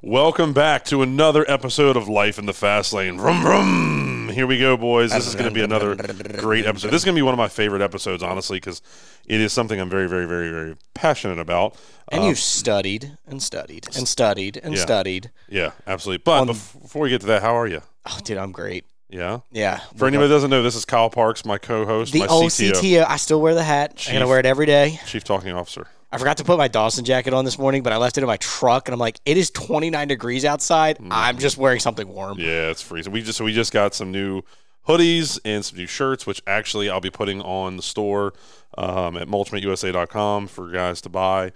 Welcome back to another episode of Life in the Fast Lane. Vroom, vroom. Here we go, boys. This is going to be another great episode. This is going to be one of my favorite episodes, honestly, because it is something I'm very, very, very, very passionate about. And Um, you've studied and studied and studied and Yeah. studied. yeah, absolutely. But bef- before we get to that, how are you? Oh, dude, I'm great. Yeah. Yeah. For anybody that doesn't know, this is Kyle Parks, my co-host, the my old CTO, CTO, I still wear the hat. I'm gonna wear it every day. Chief Talking Officer. I forgot to put my Dawson jacket on this morning, but I left it in my truck, and I'm like, it is 29 degrees outside. I'm just wearing something warm. Mm. Yeah, it's freezing. We just so we just got some new hoodies and some new shirts, which actually I'll be putting on the store um, at mulchmateusa.com for guys to buy.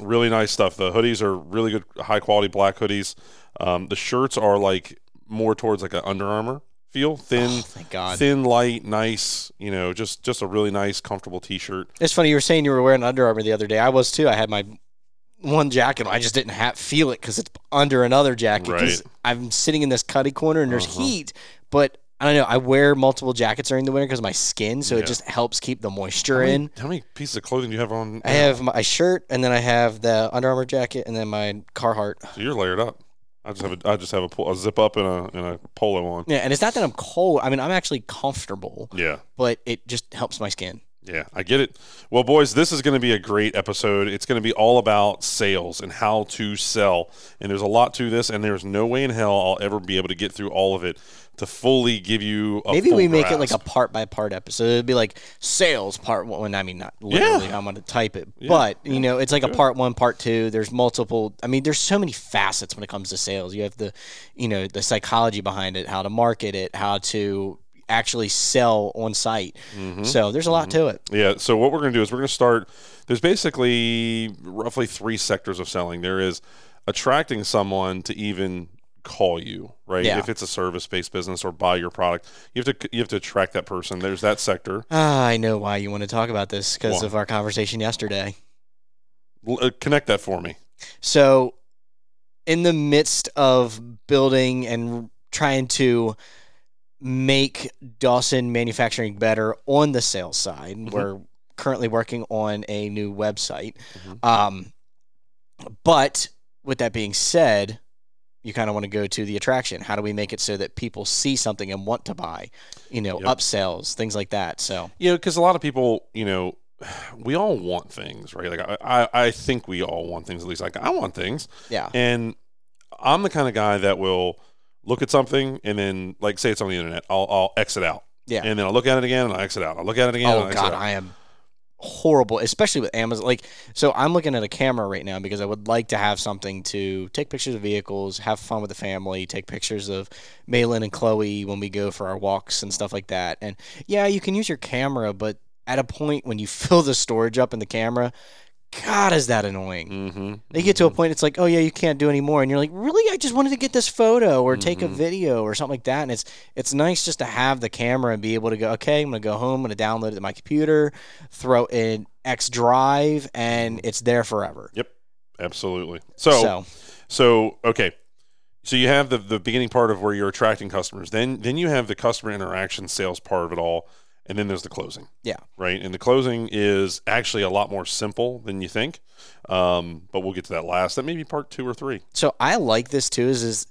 Really nice stuff. The hoodies are really good, high quality black hoodies. Um, the shirts are like more towards like an Under Armour feel, thin, Oh, thank God. thin, light, nice. You know, just just a really nice, comfortable T-shirt. It's funny you were saying you were wearing Under Armour the other day. I was too. I had my one jacket. I just didn't have, feel it because it's under another jacket. Right. I'm sitting in this cuddy corner and there's Uh-huh. heat, but I don't know. I wear multiple jackets during the winter because my skin, so Yeah. it just helps keep the moisture How many, in. how many pieces of clothing do you have on? I have my shirt, and then I have the Under Armour jacket, and then my Carhartt. So you're layered up. I just have a, I just have a, pull, a zip up and a and a polo on. Yeah, and it's not that I'm cold. I mean, I'm actually comfortable, Yeah. but it just helps my skin. Yeah, I get it. Well, boys, this is going to be a great episode. It's going to be all about sales and how to sell. And there's a lot to this, and there's no way in hell I'll ever be able to get through all of it to fully give you a Maybe we make it like a part by part episode. It'd be like sales part one. I mean, not literally. I'm going to type it, Yeah. but you know, it's like a part one, part two. There's multiple. I mean, there's so many facets when it comes to sales. You have the, you know, the psychology behind it, how to market it, how to actually sell on site. Mhm. So there's a lot to it. Yeah. So what we're going to do is we're going to start. There's basically roughly three sectors of selling. There is attracting someone to even call you, right? Yeah. If it's a service-based business or buy your product, you have to you have to attract that person. There's that sector. Ah, I know why you want to talk about this because of our conversation yesterday. L- uh, connect that for me. So, in the midst of building and trying to make Dawson Manufacturing better on the sales side, Mhm. we're currently working on a new website. Mhm. Um, but with that being said, you kind of want to go to the attraction. How do we make it so that people see something and want to buy? You know, Yep. upsells, things like that. So, you know, because a lot of people, you know, we all want things, right? Like I, I, I think we all want things. At least, like I want things, yeah. and I'm the kind of guy that will look at something and then, like, say it's on the internet, I'll, I'll exit out, Yeah. and then I'll look at it again and I'll exit out. I'll look at it again. Oh, and Oh god. I am horrible, especially with Amazon. Like, so I'm looking at a camera right now because I would like to have something to take pictures of vehicles, have fun with the family, take pictures of Malin and Chloe when we go for our walks and stuff like that. And yeah, you can use your camera, but at a point when you fill the storage up in the camera, God, is that annoying? Mm-hmm. They get to a point, it's like, oh yeah, you can't do anymore, and you're like, really? I just wanted to get this photo or take a Mhm. video or something like that. And it's it's nice just to have the camera and be able to go, okay, I'm gonna go home, I'm gonna download it to my computer, throw in X Drive, and it's there forever. Yep, absolutely. So, so, so okay. So you have the the beginning part of where you're attracting customers. Then then you have the customer interaction sales part of it all, and then there's the closing. Yeah. Right. And the closing is actually a lot more simple than you think. Um, but we'll get to that last. That may be part two or three. so I like this too. Is is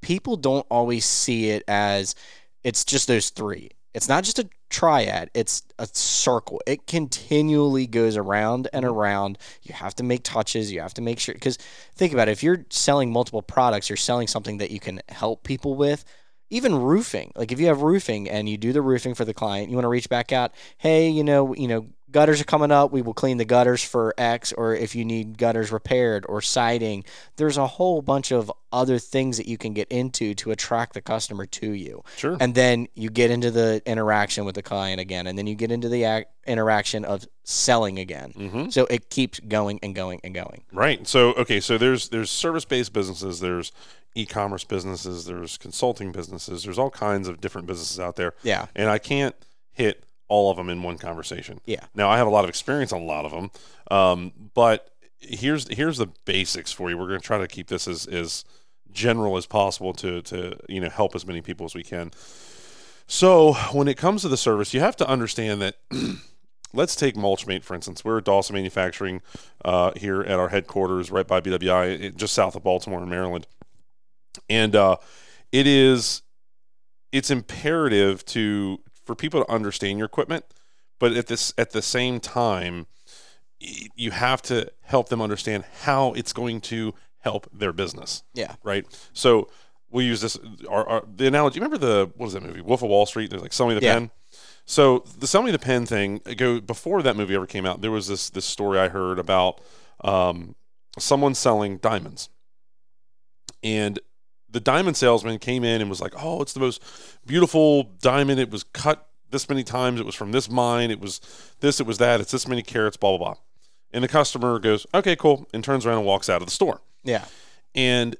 people don't always see it as it's just those three. It's not just a triad, it's a circle. It continually goes around and around. You have to make touches, you have to make sure cuz think about it, if you're selling multiple products, you're selling something that you can help people with. Even roofing. Like if you have roofing and you do the roofing for the client, you want to reach back out, "Hey, you know, you know, gutters are coming up. We will clean the gutters for X or if you need gutters repaired or siding, there's a whole bunch of other things that you can get into to attract the customer to you. Sure. And then you get into the interaction with the client again, and then you get into the ac- interaction of selling again. mm-hmm. So it keeps going and going and going. Right. So okay. So there's there's service based businesses. There's e-commerce businesses. There's consulting businesses. There's all kinds of different businesses out there, Yeah. and I can't hit all of them in one conversation. Yeah. Now I have a lot of experience on a lot of them, um, but here's here's the basics for you. We're going to try to keep this as as general as possible to to you know help as many people as we can. So when it comes to the service, you have to understand that let's take Mulchmate for instance. We're at Dawson Manufacturing uh, here at our headquarters, right by BWI, just south of Baltimore in Maryland, and uh, it is it's imperative to for people to understand your equipment, but at this at the same time, you have to help them understand how it's going to help their business Yeah. right? So we use this our, our the analogy. Remember the what is that movie? Wolf of Wall Street. There's like Sell Me the Yeah. Pen. So the Sell Me the Pen thing. Go before that movie ever came out. There was this this story I heard about um, someone selling diamonds, and the diamond salesman came in and was like, "Oh, it's the most beautiful diamond. It was cut this many times. It was from this mine. It was this. It was that. It's this many carats. Blah blah blah." And the customer goes, "Okay, cool," and turns around and walks out of the store. Yeah. And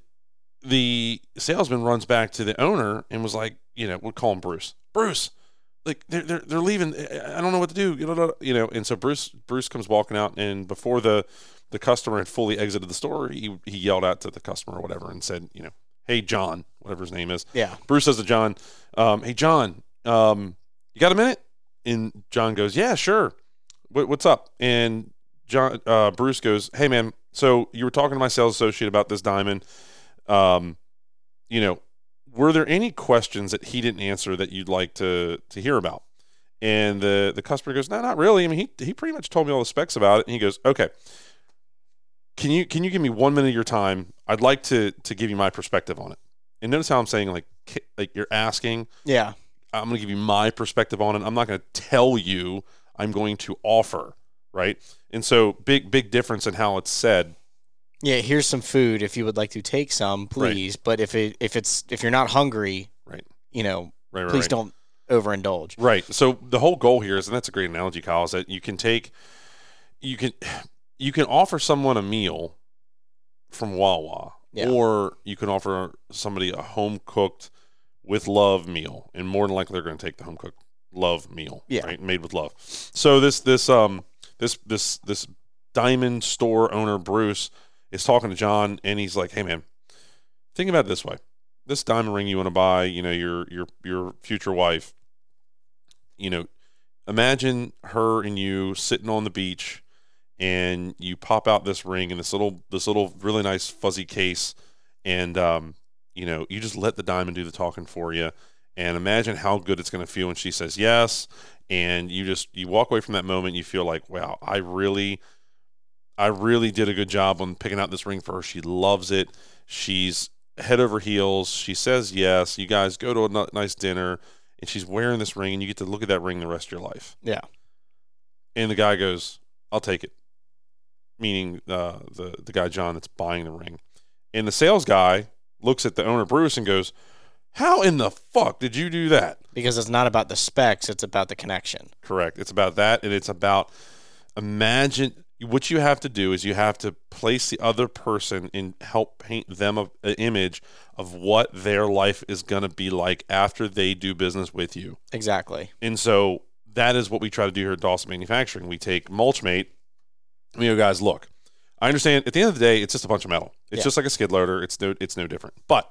the salesman runs back to the owner and was like, you know, we'll call him Bruce. Bruce, like they're they're, they're leaving. I I don't know what to do. You know, you know. And so Bruce Bruce comes walking out, and before the the customer had fully exited the store, he he yelled out to the customer or whatever and said, you know, hey John, whatever his name is. Yeah. Bruce says to John, um, "Hey John, um, you got a minute?" And John goes, "Yeah, sure. What, what's up?" And John uh, Bruce goes, "Hey man, so you were talking to my sales associate about this diamond. Um, you know, were there any questions that he didn't answer that you'd like to to hear about?" And the the customer goes, "No, not really. I mean, he he pretty much told me all the specs about it." And he goes, "Okay." Can you can you give me one minute of your time? I'd like to to give you my perspective on it. And notice how I'm saying like like you're asking. Yeah. I'm going to give you my perspective on it. I'm not going to tell you. I'm going to offer, right? And so big big difference in how it's said. Yeah. Here's some food. If you would like to take some, please. But if it if it's if you're not hungry, Right. you know, Right, right, please right. don't overindulge. Right. So the whole goal here is, and that's a great analogy, Kyle, is that you can take, you can, you can offer someone a meal from Wawa, Yeah. or you can offer somebody a home cooked with love meal, and more than likely they're going to take the home cooked love meal, Yeah. right, made with love. So this this um this this this diamond store owner Bruce is talking to John, and he's like, "Hey man, think about it this way." This diamond ring you want to buy, you know, your your your future wife, you know, imagine her and you sitting on the beach and you pop out this ring in this little this little really nice fuzzy case and um, you know, you just let the diamond do the talking for you and imagine how good it's going to feel when she says yes and you just you walk away from that moment you feel like, wow, I really I really did a good job on picking out this ring for her. She loves it. She's head over heels. She says yes. You guys go to a n- nice dinner and she's wearing this ring and you get to look at that ring the rest of your life. Yeah. And the guy goes, "I'll take it." Meaning uh, the the guy John that's buying the ring. And the sales guy looks at the owner Bruce and goes, "How in the fuck did you do that?" Because it's not about the specs, it's about the connection. Correct. It's about that, and it's about imagine what you have to do is you have to place the other person and help paint them a, an image of what their life is going to be like after they do business with you. Exactly. And so that is what we try to do here at Dawson Manufacturing. We take Mulchmate. We go, guys, look, I understand. At the end of the day, it's just a bunch of metal. It's Yeah. just like a skid loader. It's no, it's no different. But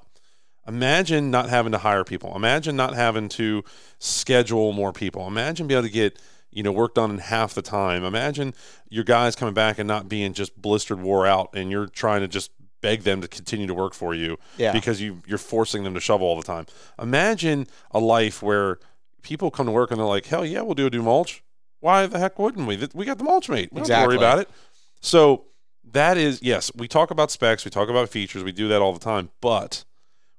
imagine not having to hire people. Imagine not having to schedule more people. Imagine being able to get you know work done in half the time. Imagine your guys coming back and not being just blistered, wore out, and you're trying to just beg them to continue to work for you Yeah. because you you're forcing them to shovel all the time. Imagine a life where people come to work and they're like, "Hell yeah, we'll do a do mulch. Why the heck wouldn't we? We got the mulch mate. We don't worry about it." So that is yes, we talk about specs, we talk about features, we do that all the time, but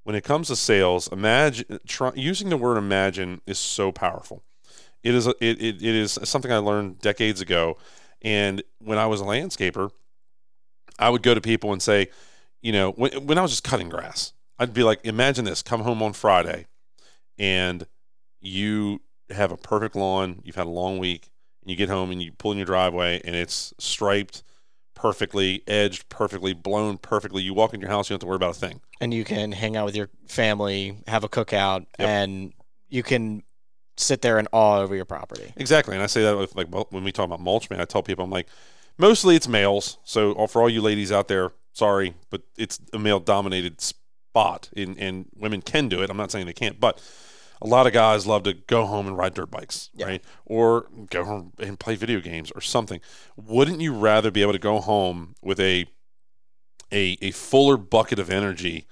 when it comes to sales, imagine try, using the word imagine is so powerful. It is a, it, it, it is something I learned decades ago, and when I was a landscaper, I would go to people and say, you know, when, when I was just cutting grass, I'd be like, imagine this: come home on Friday, and you have a perfect lawn. You've had a long week, and you get home and you pull in your driveway, and it's striped perfectly, edged perfectly, blown perfectly. You walk in your house, you don't have to worry about a thing. And you can hang out with your family, have a cookout, Yep. and you can sit there in awe over your property. Exactly, and I say that with like when we talk about mulch, man. I tell people, I'm like, mostly it's males. So for all you ladies out there, sorry, but it's a male-dominated spot, and, and women can do it. I'm not saying they can't, but a lot of guys love to go home and ride dirt bikes, Yeah. right? Or go home and play video games or something. Wouldn't you rather be able to go home with a a, a fuller bucket of energy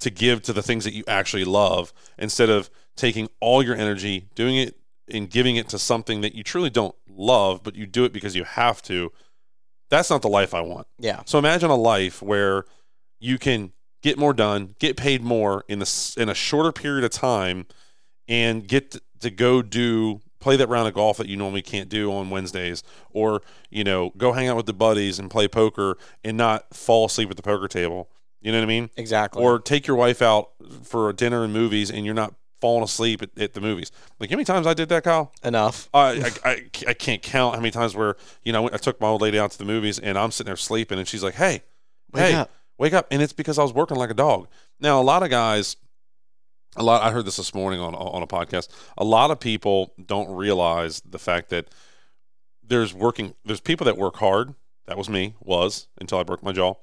to give to the things that you actually love instead of taking all your energy, doing it and giving it to something that you truly don't love, but you do it because you have to? That's not the life I want. Yeah. So imagine a life where you can get more done, get paid more in s- in a shorter period of time, and get to, go do play that round of golf that you normally can't do on Wednesdays, or you know go hang out with the buddies and play poker and not fall asleep at the poker table. You know what I mean? Exactly. Or take your wife out for a dinner and movies, and you're not falling asleep at, at the movies. Like how many times I did that, Kyle? enough. I, I, I, I can't count how many times where you know I took my old lady out to the movies and I'm sitting there sleeping and she's like, "Hey, Wake hey, up. wake up!" And it's because I was working like a dog. Now a lot of guys, a lot. I heard this this morning on on a podcast. A lot of people don't realize the fact that there's working. There's people that work hard. That was me. Was until I broke my jaw,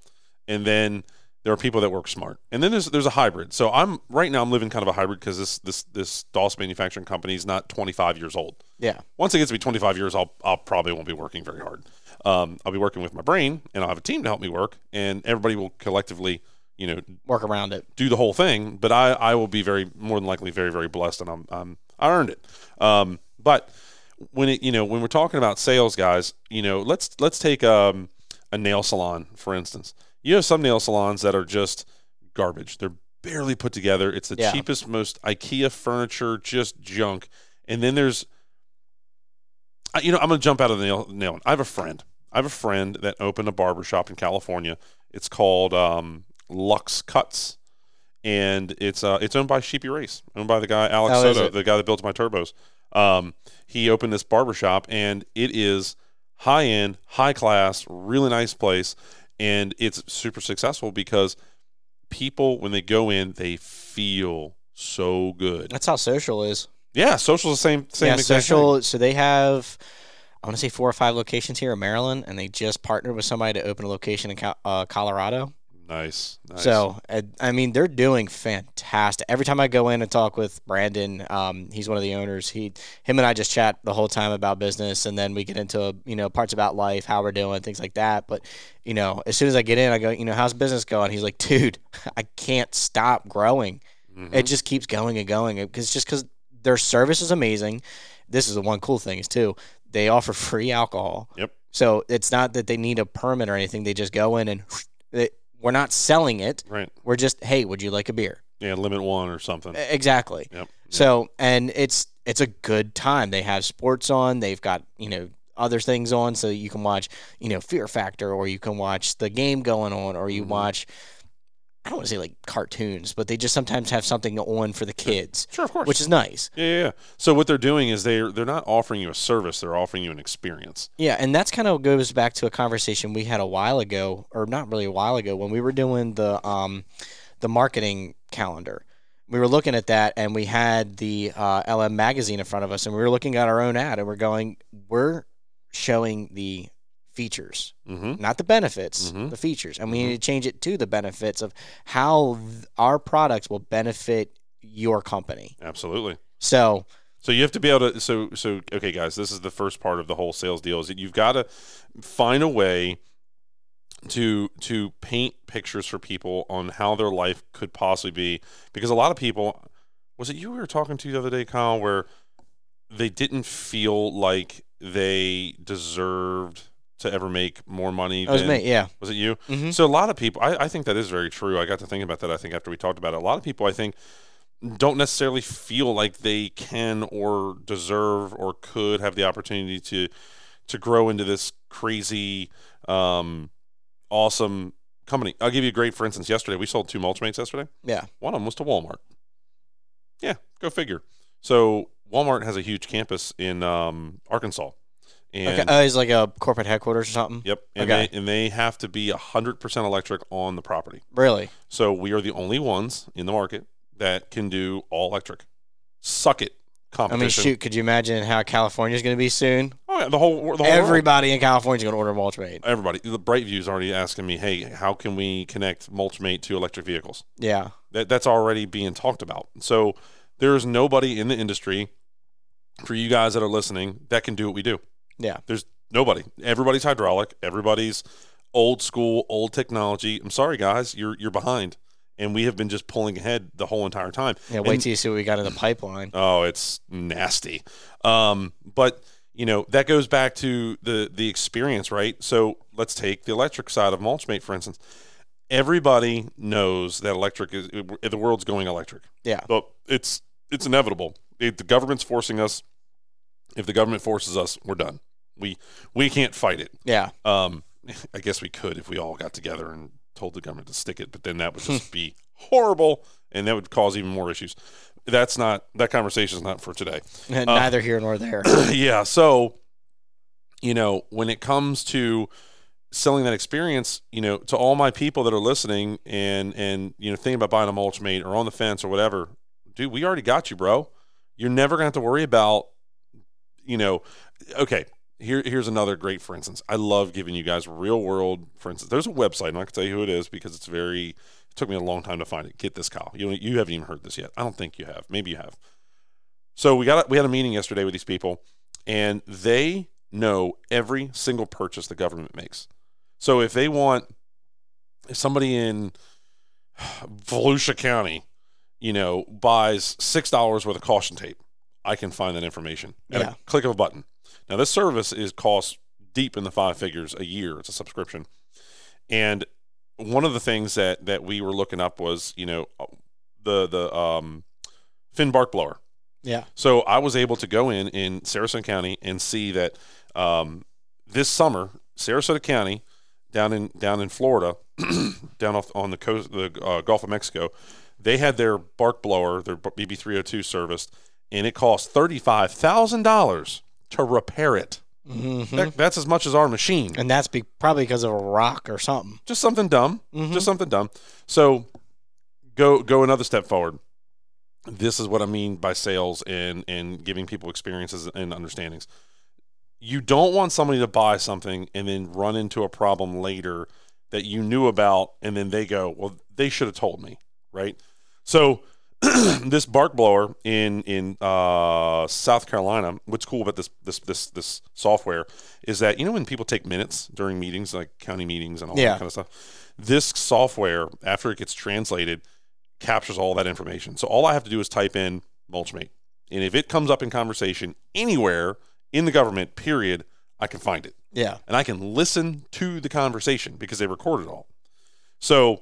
and then there are people that work smart, and then there's there's a hybrid. So I'm right now I'm living kind of a hybrid because this this this Dawson manufacturing company is not 25 years old Yeah. once it gets to be 25 years, I'll, I'll probably won't be working very hard. Um, I'll be working with my brain, and I'll have a team to help me work, and everybody will collectively, you know, Work around it. do the whole thing. But I, I will be very more than likely very very blessed, and I'm, I'm I earned it. Um, but when it you know when we're talking about sales, guys, you know, let's let's take um, a nail salon for instance. You have some nail salons that are just garbage. They're barely put together. It's the Yeah. cheapest, most IKEA furniture, just junk. And then there's you know, I'm going to jump out of the nail, nail. I have a friend. I have a friend that opened a barber shop in California. It's called um, Lux Cuts, and it's uh, it's owned by Sheepy Race, owned by the guy Alex Oh, is Soto, the guy that built my turbos. Um, he opened this barber shop, and it is high end, high class, really nice place, and it's super successful because people when they go in, they feel so good. That's how social is. Yeah, social's the same same yeah, exact thing. social. So they have, I want to say four or five locations here in Maryland, and they just partnered with somebody to open a location in uh, Colorado. Nice, nice. So I mean, they're doing fantastic. Every time I go in and talk with Brandon, um, he's one of the owners. He, him, and I just chat the whole time about business, and then we get into you know parts about life, how we're doing, things like that. But you know, as soon as I get in, I go, you know, how's business going? He's like, dude, I can't stop growing. Mhm. It just keeps going and going because just because their service is amazing. This is the one cool thing is too. They offer free alcohol. Yep. So it's not that they need a permit or anything. They just go in and they, we're not selling it. right. We're just, hey, would you like a beer? Yeah, limit one or something. Exactly. Yep. So and it's it's a good time. They have sports on. They've got you know other things on, so you can watch you know Fear Factor, or you can watch the game going on, or you Mhm. watch. I don't want to say like cartoons, but they just sometimes have something on for the kids, Sure, of course. which is nice. yeah, yeah, yeah. So what they're doing is they're they're not offering you a service; they're offering you an experience. Yeah, and that's kind of goes back to a conversation we had a while ago, or not really a while ago, when we were doing the um, the marketing calendar. We were looking at that, and we had the uh, LM magazine in front of us, and we were looking at our own ad, and we're going, we're showing the features, Mm-hmm. not the benefits, Mhm. the features, and we need to change it to the benefits of how th- our products will benefit your company. Absolutely. So So you have to be able to. So so okay, guys, this is the first part of the whole sales deal. Is that you've got to find a way to to paint pictures for people on how their life could possibly be, because a lot of people. Was it you we were talking to the other day, Kyle, where they didn't feel like they deserved to ever make more money? that was than, me, yeah. Was it you? hmm So a lot of people, I, I think that is very true. I got to think about that. I think after we talked about it, a lot of people, I think, don't necessarily feel like they can or deserve or could have the opportunity to to grow into this crazy, um, awesome company. I'll give you a great, for instance. Yesterday, we sold two mulchmates. Yesterday, Yeah. one of them was to Walmart. Yeah, go figure. So Walmart has a huge campus in um, Arkansas, and Okay. Uh, it's like a corporate headquarters or something. Yep, and Okay. they and they have to be hundred percent electric on the property. Really? So we are the only ones in the market that can do all electric. Suck it, I mean, shoot, could you imagine how California's going to be soon? Oh yeah, the whole the whole world. Everybody in California's going to order Mulchmate. Everybody, the Brightview's already asking me, "Hey, how can we connect Mulchmate to electric vehicles?" Yeah. That that's already being talked about. So There is nobody in the industry for you guys that are listening that can do what we do. Yeah. There's nobody. Everybody's hydraulic. Everybody's old school, old technology. I'm sorry, guys, you're you're behind, and we have been just pulling ahead the whole entire time. Yeah. Wait And- till you see what we got in the pipeline. Oh, it's nasty. Um, but you know that goes back to the the experience, right? So let's take the electric side of Mulchmate, for instance. Everybody knows that electric is the world's going electric. Yeah. But it's it's inevitable. If the government's forcing us, if the government forces us, we're done. We we can't fight it. Yeah. Um, I guess we could if we all got together and told the government to stick it, but then that would just be horrible, and that would cause even more issues. That's not that conversation is not for today. Neither here nor there. yeah, so you know when it comes to selling that experience, you know, to all my people that are listening and and you know thinking about buying a mulch mate or on the fence or whatever, dude, we already got you, bro. You're never gonna have to worry about, you know, okay. Here, here's another great for instance. I love giving you guys real world for instance. There's a website, I'm not gonna tell you who it is because it's very it took me a long time to find it. Get this, Kyle. You you haven't even heard this yet. I don't think you have. Maybe you have. So we got we had a meeting yesterday with these people, and they know every single purchase the government makes. So if they want, if somebody in Volusia County, you know, buys six dollars worth of caution tape, I can find that information at Yeah. a click of a button. Now this service is cost deep in the five figures a year. It's a subscription, and one of the things that that we were looking up was you know the the um, Finn bark blower. Yeah. So I was able to go in in Sarasota County and see that um, this summer, Sarasota County, down in down in Florida, down off on the coast, the uh, Gulf of Mexico, they had their bark blower, their BB three hundred two serviced, and it cost thirty five thousand dollars to repair it. Mhm. That, that's as much as our machine. And that's be- probably because of a rock or something. Just something dumb. Mhm. Just something dumb. So go go another step forward. This is what I mean by sales and and giving people experiences and understandings. You don't want somebody to buy something and then run into a problem later that you knew about and then they go, "Well, they should have told me." Right? So this bark blower in in uh, South Carolina, what's cool about this this this this software is that you know when people take minutes during meetings, like county meetings and all Yeah. that kind of stuff. This software, after it gets translated, captures all that information. So all I have to do is type in mulchmate, and if it comes up in conversation anywhere in the government, period, I can find it Yeah. and I can listen to the conversation because they record it all. So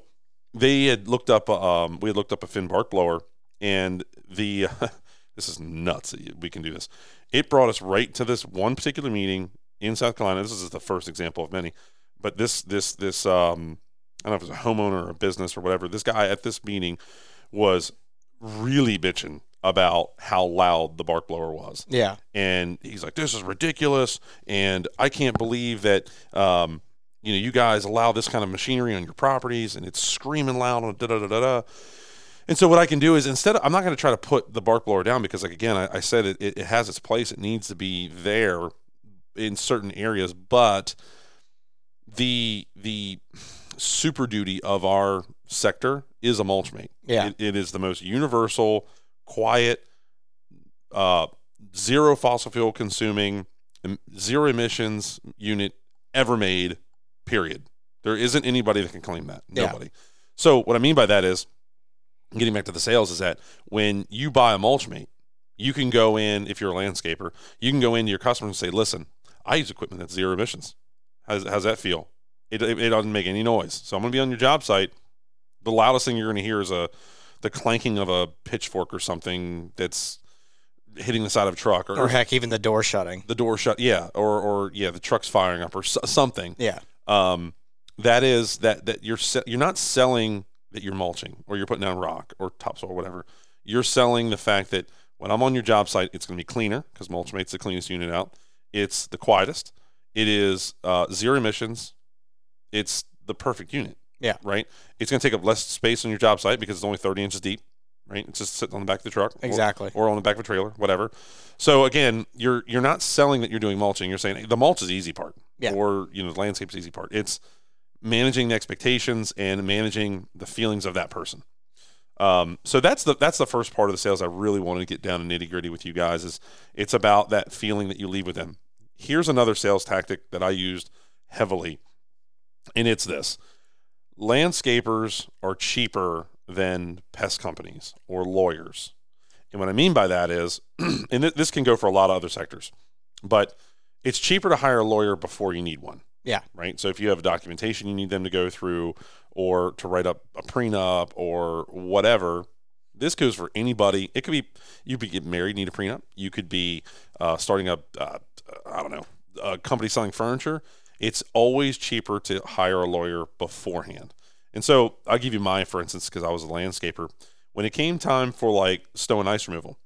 they had looked up, um, we had looked up a Finn bark blower, and the this is nuts. We can do this. It brought us right to this one particular meeting in South Carolina. This is the first example of many, but this this this um, I don't know if it's a homeowner or a business or whatever. This guy at this meeting was really bitching about how loud the bark blower was Yeah. and he's like, "This is ridiculous," and I can't believe that um, you know you guys allow this kind of machinery on your properties, and it's screaming loud on da da da da da. And so what I can do is instead, of, I'm not going to try to put the bark blower down because, like again, I, I said it, it, it has its place. It needs to be there in certain areas, but the the super duty of our sector is a mulch mate. Yeah. It, it is the most universal, quiet, uh, zero fossil fuel consuming, zero emissions unit ever made. Period. There isn't anybody that can claim that. Yeah. Nobody. So what I mean by that is, getting back to the sales, is that when you buy a mulch mate, you can go in if you're a landscaper, you can go into your customer and say, "Listen, I use equipment that's zero emissions. How's, how's that feel? It, it, it doesn't make any noise. So I'm going to be on your job site. The loudest thing you're going to hear is a the clanking of a pitchfork or something that's hitting the side of a truck or, Or heck, even the door shutting. the door shut. Yeah, or or yeah, the truck's firing up or so, something. Yeah. Um, that is that that you're se- you're not selling that you're mulching or you're putting down rock or topsoil or whatever. You're selling the fact that when I'm on your job site, it's going to be cleaner because Mulchmate's the cleanest unit out. It's the quietest. It is uh, zero emissions. It's the perfect unit. Yeah. Right. It's going to take up less space on your job site because it's only 30 inches deep. Right. It's just sitting on the back of the truck. Exactly. or on the back of a trailer, whatever. So again, you're you're not selling that you're doing mulching. You're saying the mulch is the easy part, Yeah. or you know, the landscape's easy part. It's managing the expectations and managing the feelings of that person. Um, so that's the that's the first part of the sales I really wanted to get down to nitty gritty with you guys. Is it's about that feeling that you leave with them. Here's another sales tactic that I used heavily, and it's this: landscapers are cheaper than pest companies or lawyers. And what I mean by that is, and th- this can go for a lot of other sectors, but it's cheaper to hire a lawyer before you need one. Yeah. Right. So if you have documentation you need them to go through, or to write up a prenup, or whatever, this goes for anybody. It could be you could get married, need a prenup. You could be uh, starting a, uh, I don't know, a company selling furniture. It's always cheaper to hire a lawyer beforehand. And so I'll give you my, for instance, because I was a landscaper. When it came time for like snow and ice removal,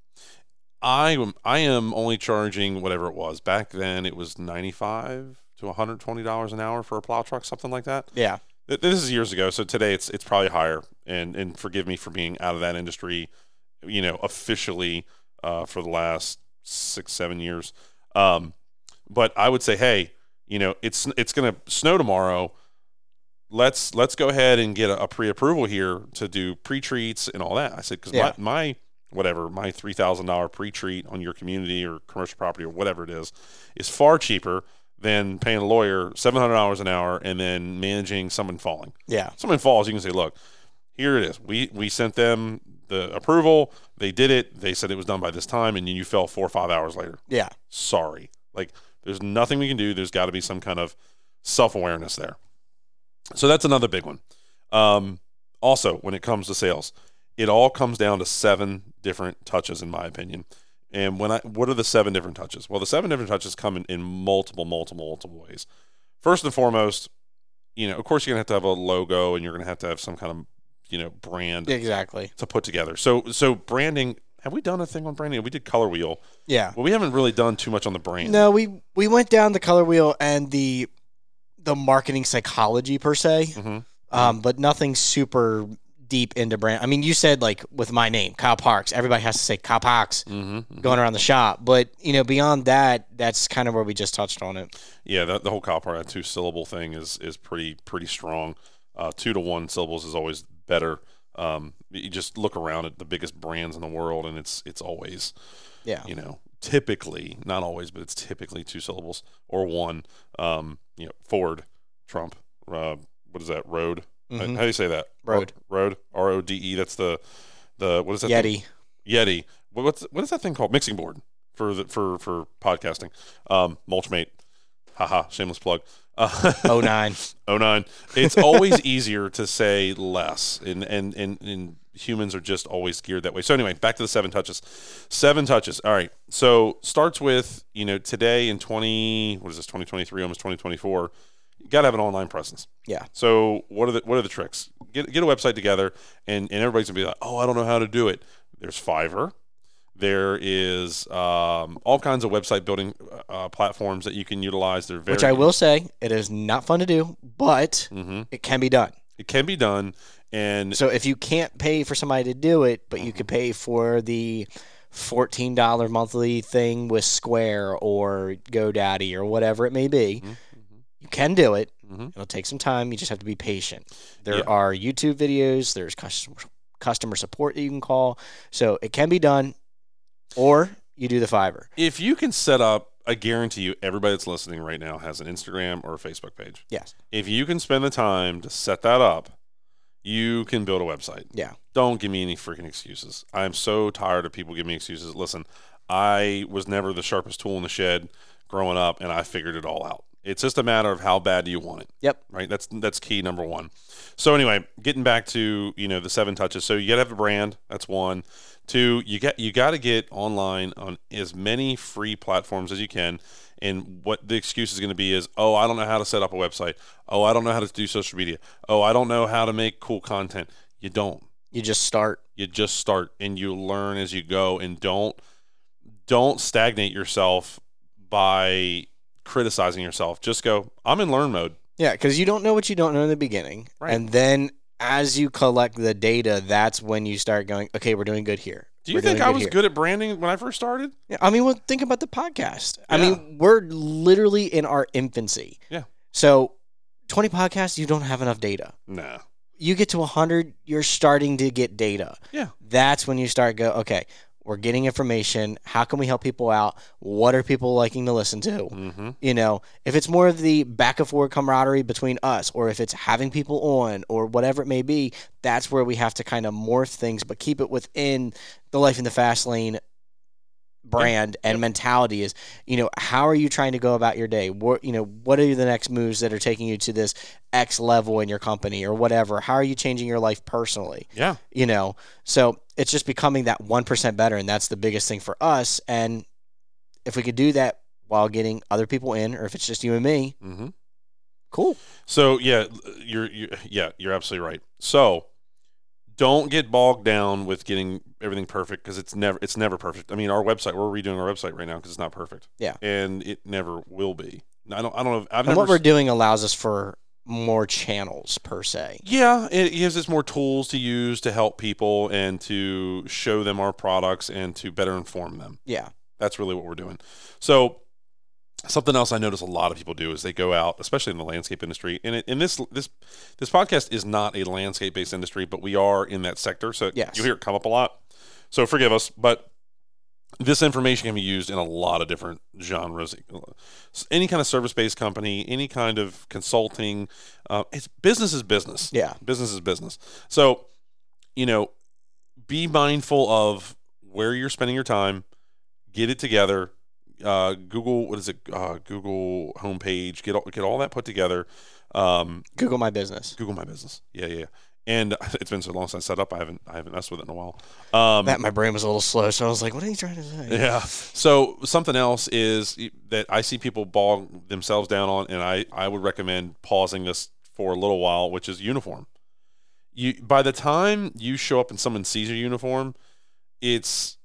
I am I am only charging whatever it was back then. It was ninety five to one hundred twenty dollars an hour for a plow truck, something like that. Yeah. This is years ago, so today it's it's probably higher. And and forgive me for being out of that industry, you know, officially uh, for the last six seven years. Um, but I would say, hey, you know, it's it's going to snow tomorrow. Let's let's go ahead and get a, a pre-approval here to do pre-treats and all that. I said because Yeah. my, my whatever my three thousand dollar pre-treat on your community or commercial property or whatever it is is far cheaper than paying a lawyer seven hundred dollars an hour and then managing someone falling. Yeah. Someone falls, you can say, look, here it is. We we sent them the approval. They did it. They said it was done by this time, and then you fell four or five hours later Yeah. sorry. Like there's nothing we can do. There's got to be some kind of self awareness there. So that's another big one. Um, also, when it comes to sales, it all comes down to seven different touches, in my opinion. And when I, what are the seven different touches? Well, the seven different touches come in, in multiple, multiple, multiple ways. First and foremost, you know, of course, you're gonna have to have a logo, and you're gonna have to have some kind of, you know, brand Exactly. to put together. So, so branding. Have we done a thing on branding? We did Color Wheel. Yeah. Well, we haven't really done too much on the brand. No, we we went down the color wheel and the the marketing psychology per se, hmm um, but nothing super deep into brand. I mean, you said like with my name, Kyle Parks. Everybody has to say Kyle Parks Mm-hmm. going around the shop, but you know, beyond that, that's kind of where we just touched on it. Yeah, that, the whole copper that two syllable thing is is pretty pretty strong. Uh, two to one syllables is always better. Um, you just look around at the biggest brands in the world, and it's it's always Yeah. you know typically not always, but it's typically two syllables or one. Um, you know, Ford, Trump. Uh, what is that? Road. How, Mhm. how do you say that? Road. R- road. R O D E. That's the the what is that? thing? Yeti. Yeti. What, what's what is that thing called? Mixing board for the for for podcasting. Um, Mulchmate. Haha. Shameless plug. Uh, Oh nine. 09. It's always easier to say less, and, and and and humans are just always geared that way. So anyway, back to the seven touches. Seven touches. All right. So starts with you know today in twenty what is this twenty twenty three almost twenty twenty four. You got to have an online presence. Yeah. So what are the what are the tricks? Get get a website together, and and everybody's gonna be like, oh, I don't know how to do it. There's Fiverr. There is um, all kinds of website building uh, platforms that you can utilize. They're very Which I will say, it is not fun to do, but hmm it can be done. It can be done, and So if you can't pay for somebody to do it, but you could pay for the fourteen dollar monthly thing with Square or GoDaddy or whatever it may be, Mhm, you can do it. mhm. It'll take some time. You just have to be patient. There Yeah. are YouTube videos. There's customer customer support that you can call. So it can be done, or you do the Fiverr. if you can set up, I guarantee you, everybody that's listening right now has an Instagram or a Facebook page. Yes. If you can spend the time to set that up, you can build a website. Yeah. Don't give me any freaking excuses. I'm so tired of people giving me excuses. Listen, I was never the sharpest tool in the shed growing up, and I figured it all out. It's just a matter of how bad do you want it. Yep. Right. That's that's key number one. So anyway, getting back to you know the seven touches. So you got to have a brand. That's one. Two, you got you got to get online on as many free platforms as you can. And what the excuse is going to be is, oh, I don't know how to set up a website. Oh, I don't know how to do social media. Oh, I don't know how to make cool content. You don't You just start. you just start and you learn as you go and don't don't stagnate yourself by criticizing yourself just go i'm in learn mode Yeah, because you don't know what you don't know in the beginning, Right. and then as you collect the data, that's when you start going. Okay, we're doing good here. do you We're think i was here." good at branding when i first started Yeah, I mean, well, think about the podcast. I mean, we're literally in our infancy. Yeah. So, 20 podcasts, you don't have enough data. nah you get to 100, you're starting to get data. Yeah. That's when you start go, okay, we're getting information. How can we help people out? What are people liking to listen to? Mm-hmm. You know, if it's more of the back and forth camaraderie between us, or if it's having people on, or whatever it may be, that's where we have to kind of morph things, but keep it within the life in the fast lane brand and Yep. mentality is you know how are you trying to go about your day what you know what are the next moves that are taking you to this x level in your company or whatever how are you changing your life personally Yeah. you know so it's just becoming that 1% better and that's the biggest thing for us and if we could do that while getting other people in or if it's just you and me Mm-hmm. cool So yeah, you're, you're yeah you're absolutely right. So don't get bogged down with getting everything perfect because it's never it's never perfect. I mean, our website we're redoing our website right now because it's not perfect. Yeah. and it never will be. I don't I don't know. I've and never what we're doing allows us for more channels per se yeah, it gives us more tools to use to help people and to show them our products and to better inform them. yeah That's really what we're doing. So something else I notice a lot of people do is they go out, especially in the landscape industry. And it, and this this this podcast is not a landscape based industry, but we are in that sector. So Yes. you hear it come up a lot. So forgive us, but this information can be used in a lot of different genres. Any kind of service based company, any kind of consulting, uh, it's business is business yeah business is business. So, you know, be mindful of where you're spending your time. Get it together. Uh, Google, what is it? Uh, Google homepage. Get all, get all that put together. Um, google my business Google my business. Yeah, yeah. And it's been so long since I set up. I haven't I haven't messed with it in a while. Um, that my brain was a little slow so i was like what are you trying to say yeah. So something else is that I see people bog themselves down on, and I I would recommend pausing this for a little while, which is uniform. You by the time you show up and someone sees your uniform, it's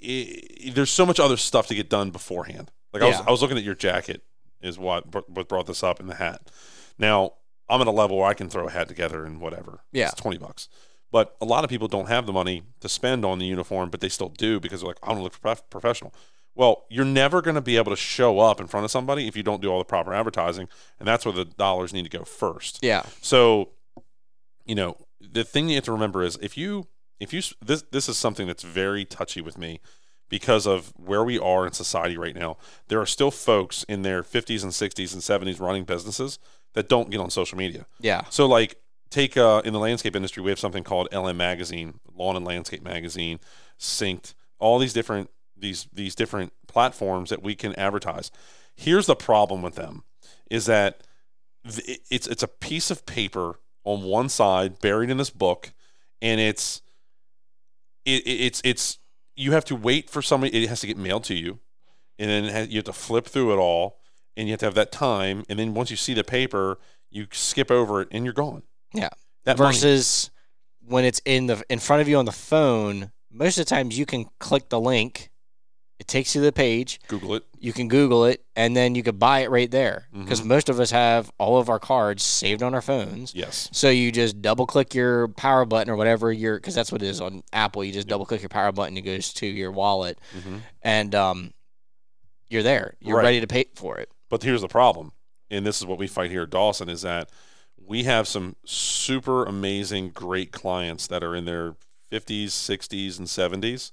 it, there's so much other stuff to get done beforehand. Like I was I was looking at your jacket is what what brought this up in the hat. Now I'm at a level where I can throw a hat together and whatever. Yeah. it's twenty bucks. But a lot of people don't have the money to spend on the uniform, but they still do because they're like, I want to look prof- professional. Well, you're never going to be able to show up in front of somebody if you don't do all the proper advertising, and that's where the dollars need to go first. yeah So, you know, the thing you have to remember is if you if you this this is something that's very touchy with me because of where we are in society right now. There are still folks in their 50s and 60s and 70s running businesses that don't get on social media. yeah So like take uh, in the landscape industry, we have something called LM Magazine, Lawn and Landscape Magazine, Synced, all these different these these different platforms that we can advertise. Here's the problem with them is that it's it's a piece of paper on one side buried in this book, and it's it, it- it's it's you have to wait for somebody. It has to get mailed to you, and then you have to flip through it all, and you have to have that time. And then once you see the paper, you skip over it, and you're gone. Yeah. That money- versus when it's in the in front of you on the phone most of the times you can click the link it takes you to the page Google it. you can google it and then you could buy it right there because Mm-hmm. most of us have all of our cards saved on our phones Yes. so you just double click your power button or whatever your because that's what it is on apple you just double click your power button it goes to your wallet hmm and um you're there you're Right. ready to pay for it But here's the problem, and this is what we fight here at Dawson: is that we have some super amazing, great clients that are in their 50s, 60s, and 70s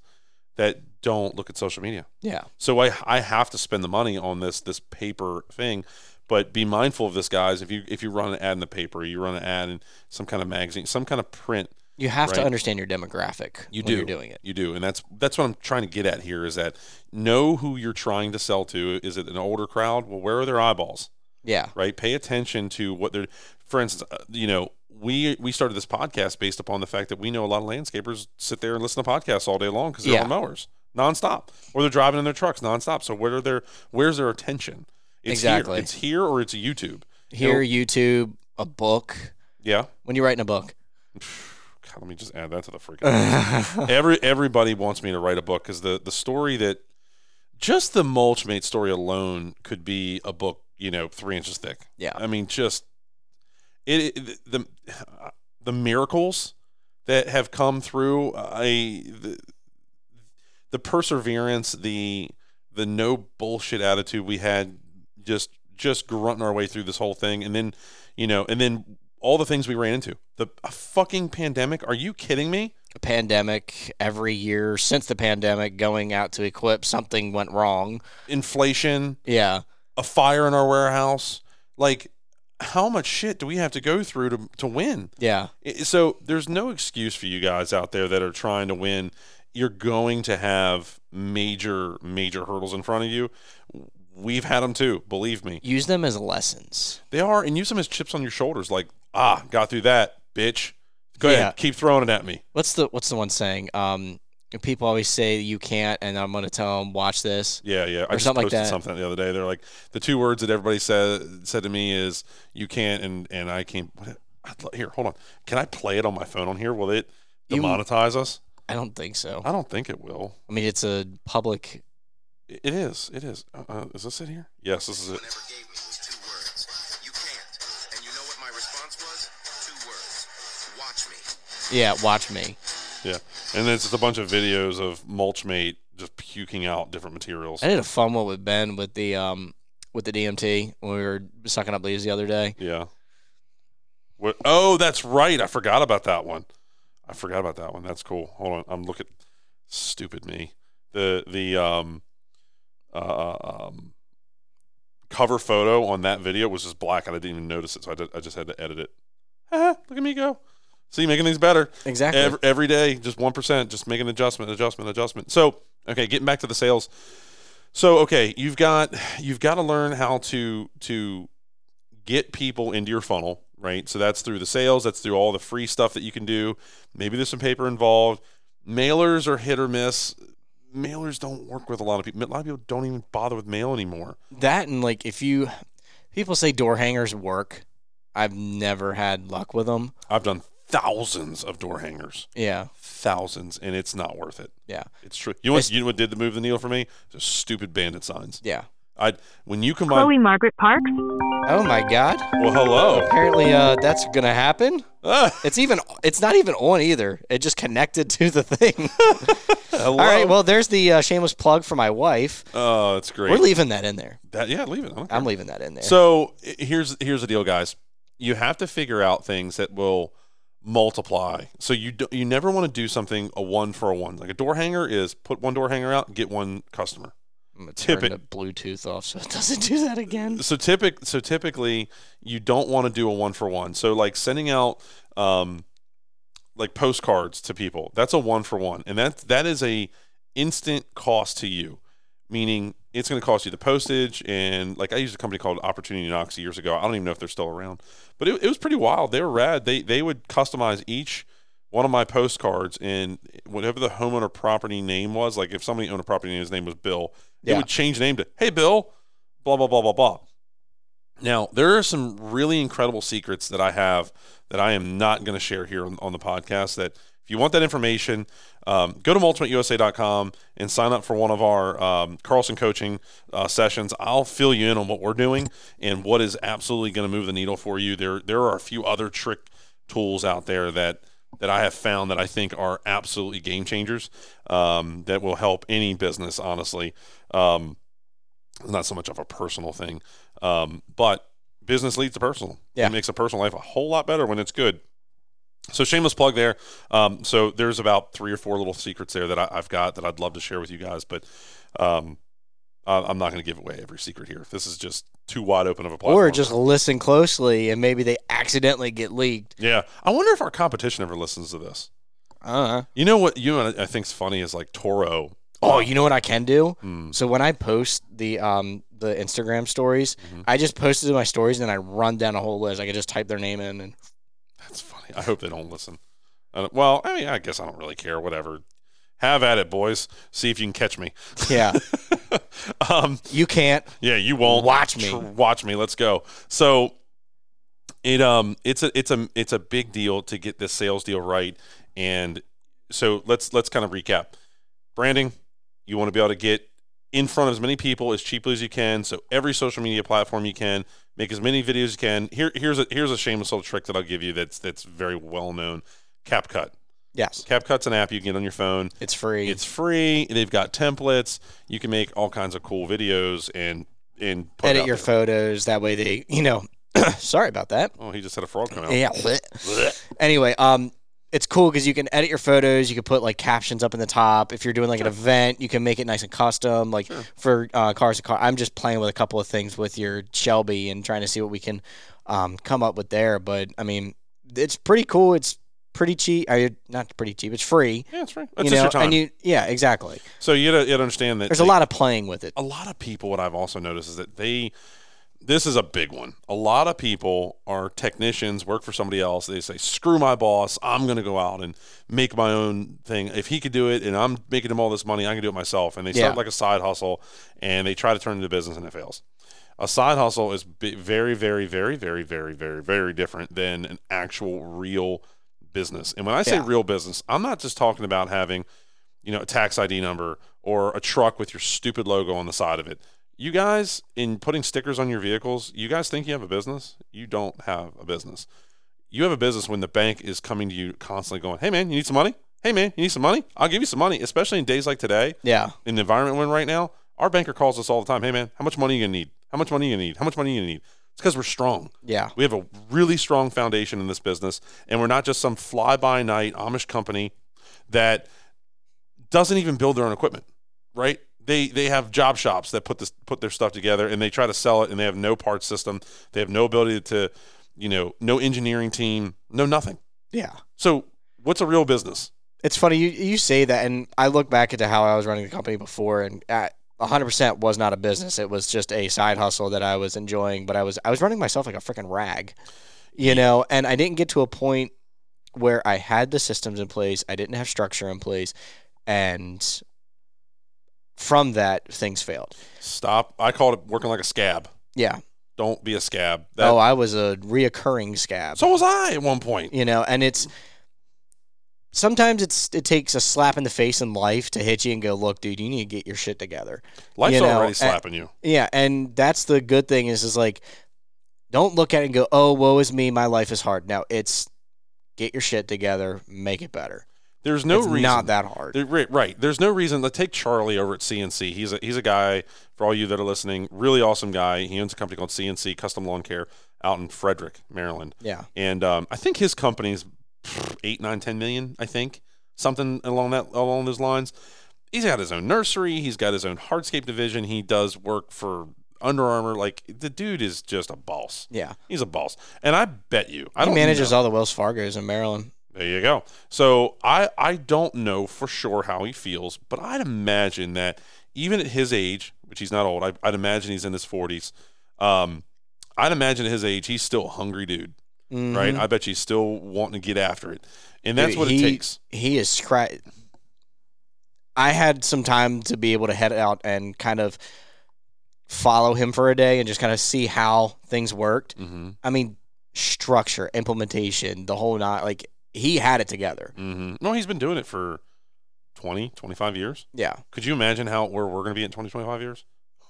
that don't look at social media. yeah So I I have to spend the money on this this paper thing. But be mindful of this, guys. If you if you run an ad in the paper, you run an ad in some kind of magazine, some kind of print you have to understand your demographic You when do. you're doing it You do, and that's that's what I'm trying to get at here. Is that know who you're trying to sell to? Is it an older crowd? Well, where are their eyeballs? yeah Right. Pay attention to what they're. For instance, uh, you know, we we started this podcast based upon the fact that we know a lot of landscapers sit there and listen to podcasts all day long because they're Yeah. on mowers nonstop, or they're driving in their trucks nonstop. So where are their where's their attention? It's Exactly. Here. It's here or it's YouTube. here youtube a book Yeah. when you're writing a book God, let me just add that to the freaking. Every everybody wants me to write a book because the the story that just the mulch mate story alone could be a book, you know, three inches thick. yeah I mean, just it, it the the miracles that have come through. I the, the perseverance, the the no bullshit attitude we had, just just grunting our way through this whole thing, and then you know, and then all the things we ran into, The a fucking pandemic? Are you kidding me? A pandemic every year since the pandemic going out to equip something went wrong. Inflation, Yeah. a fire in our warehouse. Like, how much shit do we have to go through to to win? Yeah. So there's no excuse for you guys out there that are trying to win. You're going to have major, major hurdles in front of you. We've had them too. Believe me, Use them as lessons. they are, and use them as chips on your shoulders. Like, ah, got through that, bitch. Go Yeah. ahead, keep throwing it at me. What's the what's the one saying? Um people always say you can't and I'm going to tell them watch this. Yeah, yeah. I Or just something like posted that. something the other day. They're like the two words that everybody said said to me is "you can't" and and I can't. What, I'd here, hold on. Can I play it on my phone on here? Will it You- demonetize us? I don't think so. I don't think it will. I mean, it's a public It it is. It is. Uh, uh, is this it here? Yes, this is it. Yeah, watch me. Yeah, and it's just a bunch of videos of Mulchmate just puking out different materials. I did a fun one with Ben with the um with the DMT when we were sucking up leaves the other day. Yeah. What? Oh, that's right. I forgot about that one. I forgot about that one. That's cool. Hold on. I'm looking. Stupid me. The the um uh um cover photo on that video was just black and I didn't even notice it, so I, did, I just had to edit it. Look at me go. See, making things better Exactly. every, every day, just one percent, just making adjustment, adjustment, adjustment. So, okay, getting back to the sales. So, okay, you've got you've got to learn how to to get people into your funnel, right? So that's through the sales, that's through all the free stuff that you can do. Maybe there's some paper involved. Mailers are hit or miss. Mailers don't work with a lot of people. A lot of people don't even bother with mail anymore. that and like if you people say door hangers work, I've never had luck with them. I've done thousands of door hangers, Yeah. thousands, and it's not worth it. Yeah. It's true. You know what? It's- You know what did the move the needle for me? Just stupid bandit signs. Yeah. I when you combine. Chloe Margaret Parks. Oh my god. Well, hello. Apparently uh that's going to happen. Ah, It's even it's not even on either. It just connected to the thing. hello. All right, well there's the uh, shameless plug for my wife. oh, that's great. We're leaving that in there. that, yeah, leave it. I don't care. I'm leaving that in there. So here's here's the deal, guys. You have to figure out things that will multiply. So you do, you never want to do something a one for a one. Like a door hanger is put one door hanger out, get one customer. I'm gonna turn the Bluetooth off so it doesn't do that again. So typic so typically you don't want to do a one for one. So like sending out um like postcards to people. That's a one for one. And that that is a instant cost to you. Meaning it's going to cost you the postage and like I used a company called Opportunity Knox years ago. I don't even know if they're still around. But it, it was pretty wild. They were rad. They they would customize each one of my postcards and whatever the homeowner property name was, like if somebody owned a property and his name was Bill, it would change the name to Hey Bill, blah blah blah blah blah. Now there are some really incredible secrets that I have that I am not going to share here on, on the podcast. That you want that information, um, go to mulchmateusa.com and sign up for one of our um, Carlson coaching uh, sessions. I'll fill you in on what we're doing and what is absolutely going to move the needle for you. There there are a few other trick tools out there that that I have found that I think are absolutely game changers um, that will help any business. Honestly, um, it's not so much of a personal thing, um, but business leads to personal. Yeah. It makes a personal life a whole lot better when it's good. So shameless plug there. Um, so there's about three or four little secrets there that I, I've got that I'd love to share with you guys, but um, I, I'm not going to give away every secret here. This is just too wide open of a platform. Or just listen closely and maybe they accidentally get leaked. yeah. I wonder if our competition ever listens to this. Uh-huh. You know what? You know what I think's funny is like Toro. Oh, you know what I can do? Hmm. So when I post the um the Instagram stories, Mhm. I just post it to my stories and I run down a whole list. I can just type their name in and That's funny. I hope they don't listen. I don't- well, I mean, I guess I don't really care. Whatever. Have at it, boys. See if you can catch me. yeah, um, you can't. yeah, you won't Watch me. Watch me. Let's go. So it um it's a it's a it's a big deal to get this sales deal right. And so let's let's kind of recap. Branding, you want to be able to get in front of as many people as cheaply as you can. So every social media platform you can, make as many videos as you can. Here here's a here's a shameless little trick that I'll give you that's that's very well known. CapCut. Yes, CapCut's an app you can get on your phone. it's free. It's free. They've got templates. You can make all kinds of cool videos and and put Edit your there. photos. That way they, you know, Sorry about that. Oh, he just had a frog come out. Yeah. anyway, um, it's cool because you can edit your photos. You can put like captions up in the top. If you're doing like an event, you can make it nice and custom. Like for uh, cars to car, I'm just playing with a couple of things with your Shelby and trying to see what we can um, come up with there. But I mean, it's pretty cool. It's pretty cheap. I not pretty cheap. It's free. Yeah, it's free. That's you know, your time. and you yeah, exactly. so you you gotta understand that There's a lot of playing with it. a lot of people what i've also noticed is that they this is a big one. A lot of people are technicians work for somebody else. They say screw my boss. I'm going to go out and make my own thing. If he could do it and i'm making him all this money i can do it myself. And they start Yeah. like a side hustle and they try to turn it into business and it fails. A side hustle is very very very very very very very different than an actual real business. And when i say Yeah. real business i'm not just talking about having you know, a tax ID number or a truck with your stupid logo on the side of it. You guys, in putting stickers on your vehicles, you guys think you have a business? You don't have a business. You have a business when the bank is coming to you constantly going, hey, man, you need some money? Hey, man, you need some money? I'll give you some money, especially in days like today, Yeah. in the environment we're in right now. Our banker calls us all the time, hey, man, how much money you going to need? How much money you going to need? How much money you going to need? It's because we're strong. Yeah. We have a really strong foundation in this business, and we're not just some fly by night Amish company that doesn't even build their own equipment, right? They they have job shops that put this put their stuff together and they try to sell it, and they have no parts system. They have no ability to, you know, no engineering team, no nothing. Yeah. So what's a real business? It's funny you you say that, and I look back into how I was running the company before, and uh, at 100% was not a business. It was just a side hustle that I was enjoying, but I was I was running myself like a freaking rag, you know. And I didn't get to a point where I had the systems in place. I didn't have structure in place, and from that, things failed. Stop. I called it working like a scab. Yeah. Don't be a scab. That, oh, I was a reoccurring scab. so was I at one point. you know and it's sometimes it's it takes a slap in the face in life to hit you and go look dude you need to get your shit together Life's you know, already and- slapping you. yeah and that's the good thing is is like don't look at it and go oh woe is me my life is hard now it's get your shit together make it better There's no it's reason not that hard Right, right. There's no reason. Let's take Charlie over at CNC. He's a he's a guy for all you that are listening. Really awesome guy. He owns a company called CNC Custom Lawn Care out in Frederick, Maryland. yeah And um, I think his company's eight, nine, ten million. I think something along that along those lines. He's got his own nursery. He's got his own hardscape division. He does work for Under Armour. Like the dude is just a boss. yeah He's a boss. And I bet you, I he don't manages know. all the wells fargos in maryland There you go. So I I don't know for sure how he feels, but I'd imagine that even at his age, which he's not old, I, I'd imagine he's in his forties. Um, I'd imagine at his age he's still a hungry dude, right? Mhm. I bet you he's still wanting to get after it, and that's Dude, what he, it takes. He is scra- I had some time to be able to head out and kind of follow him for a day and just kind of see how things worked. Mm-hmm. I mean, structure, implementation, the whole not like he had it together. Mm-hmm. No, he's been doing it for 20, 25 years. Yeah, Could you imagine how where we're going to be in 20, 25 years?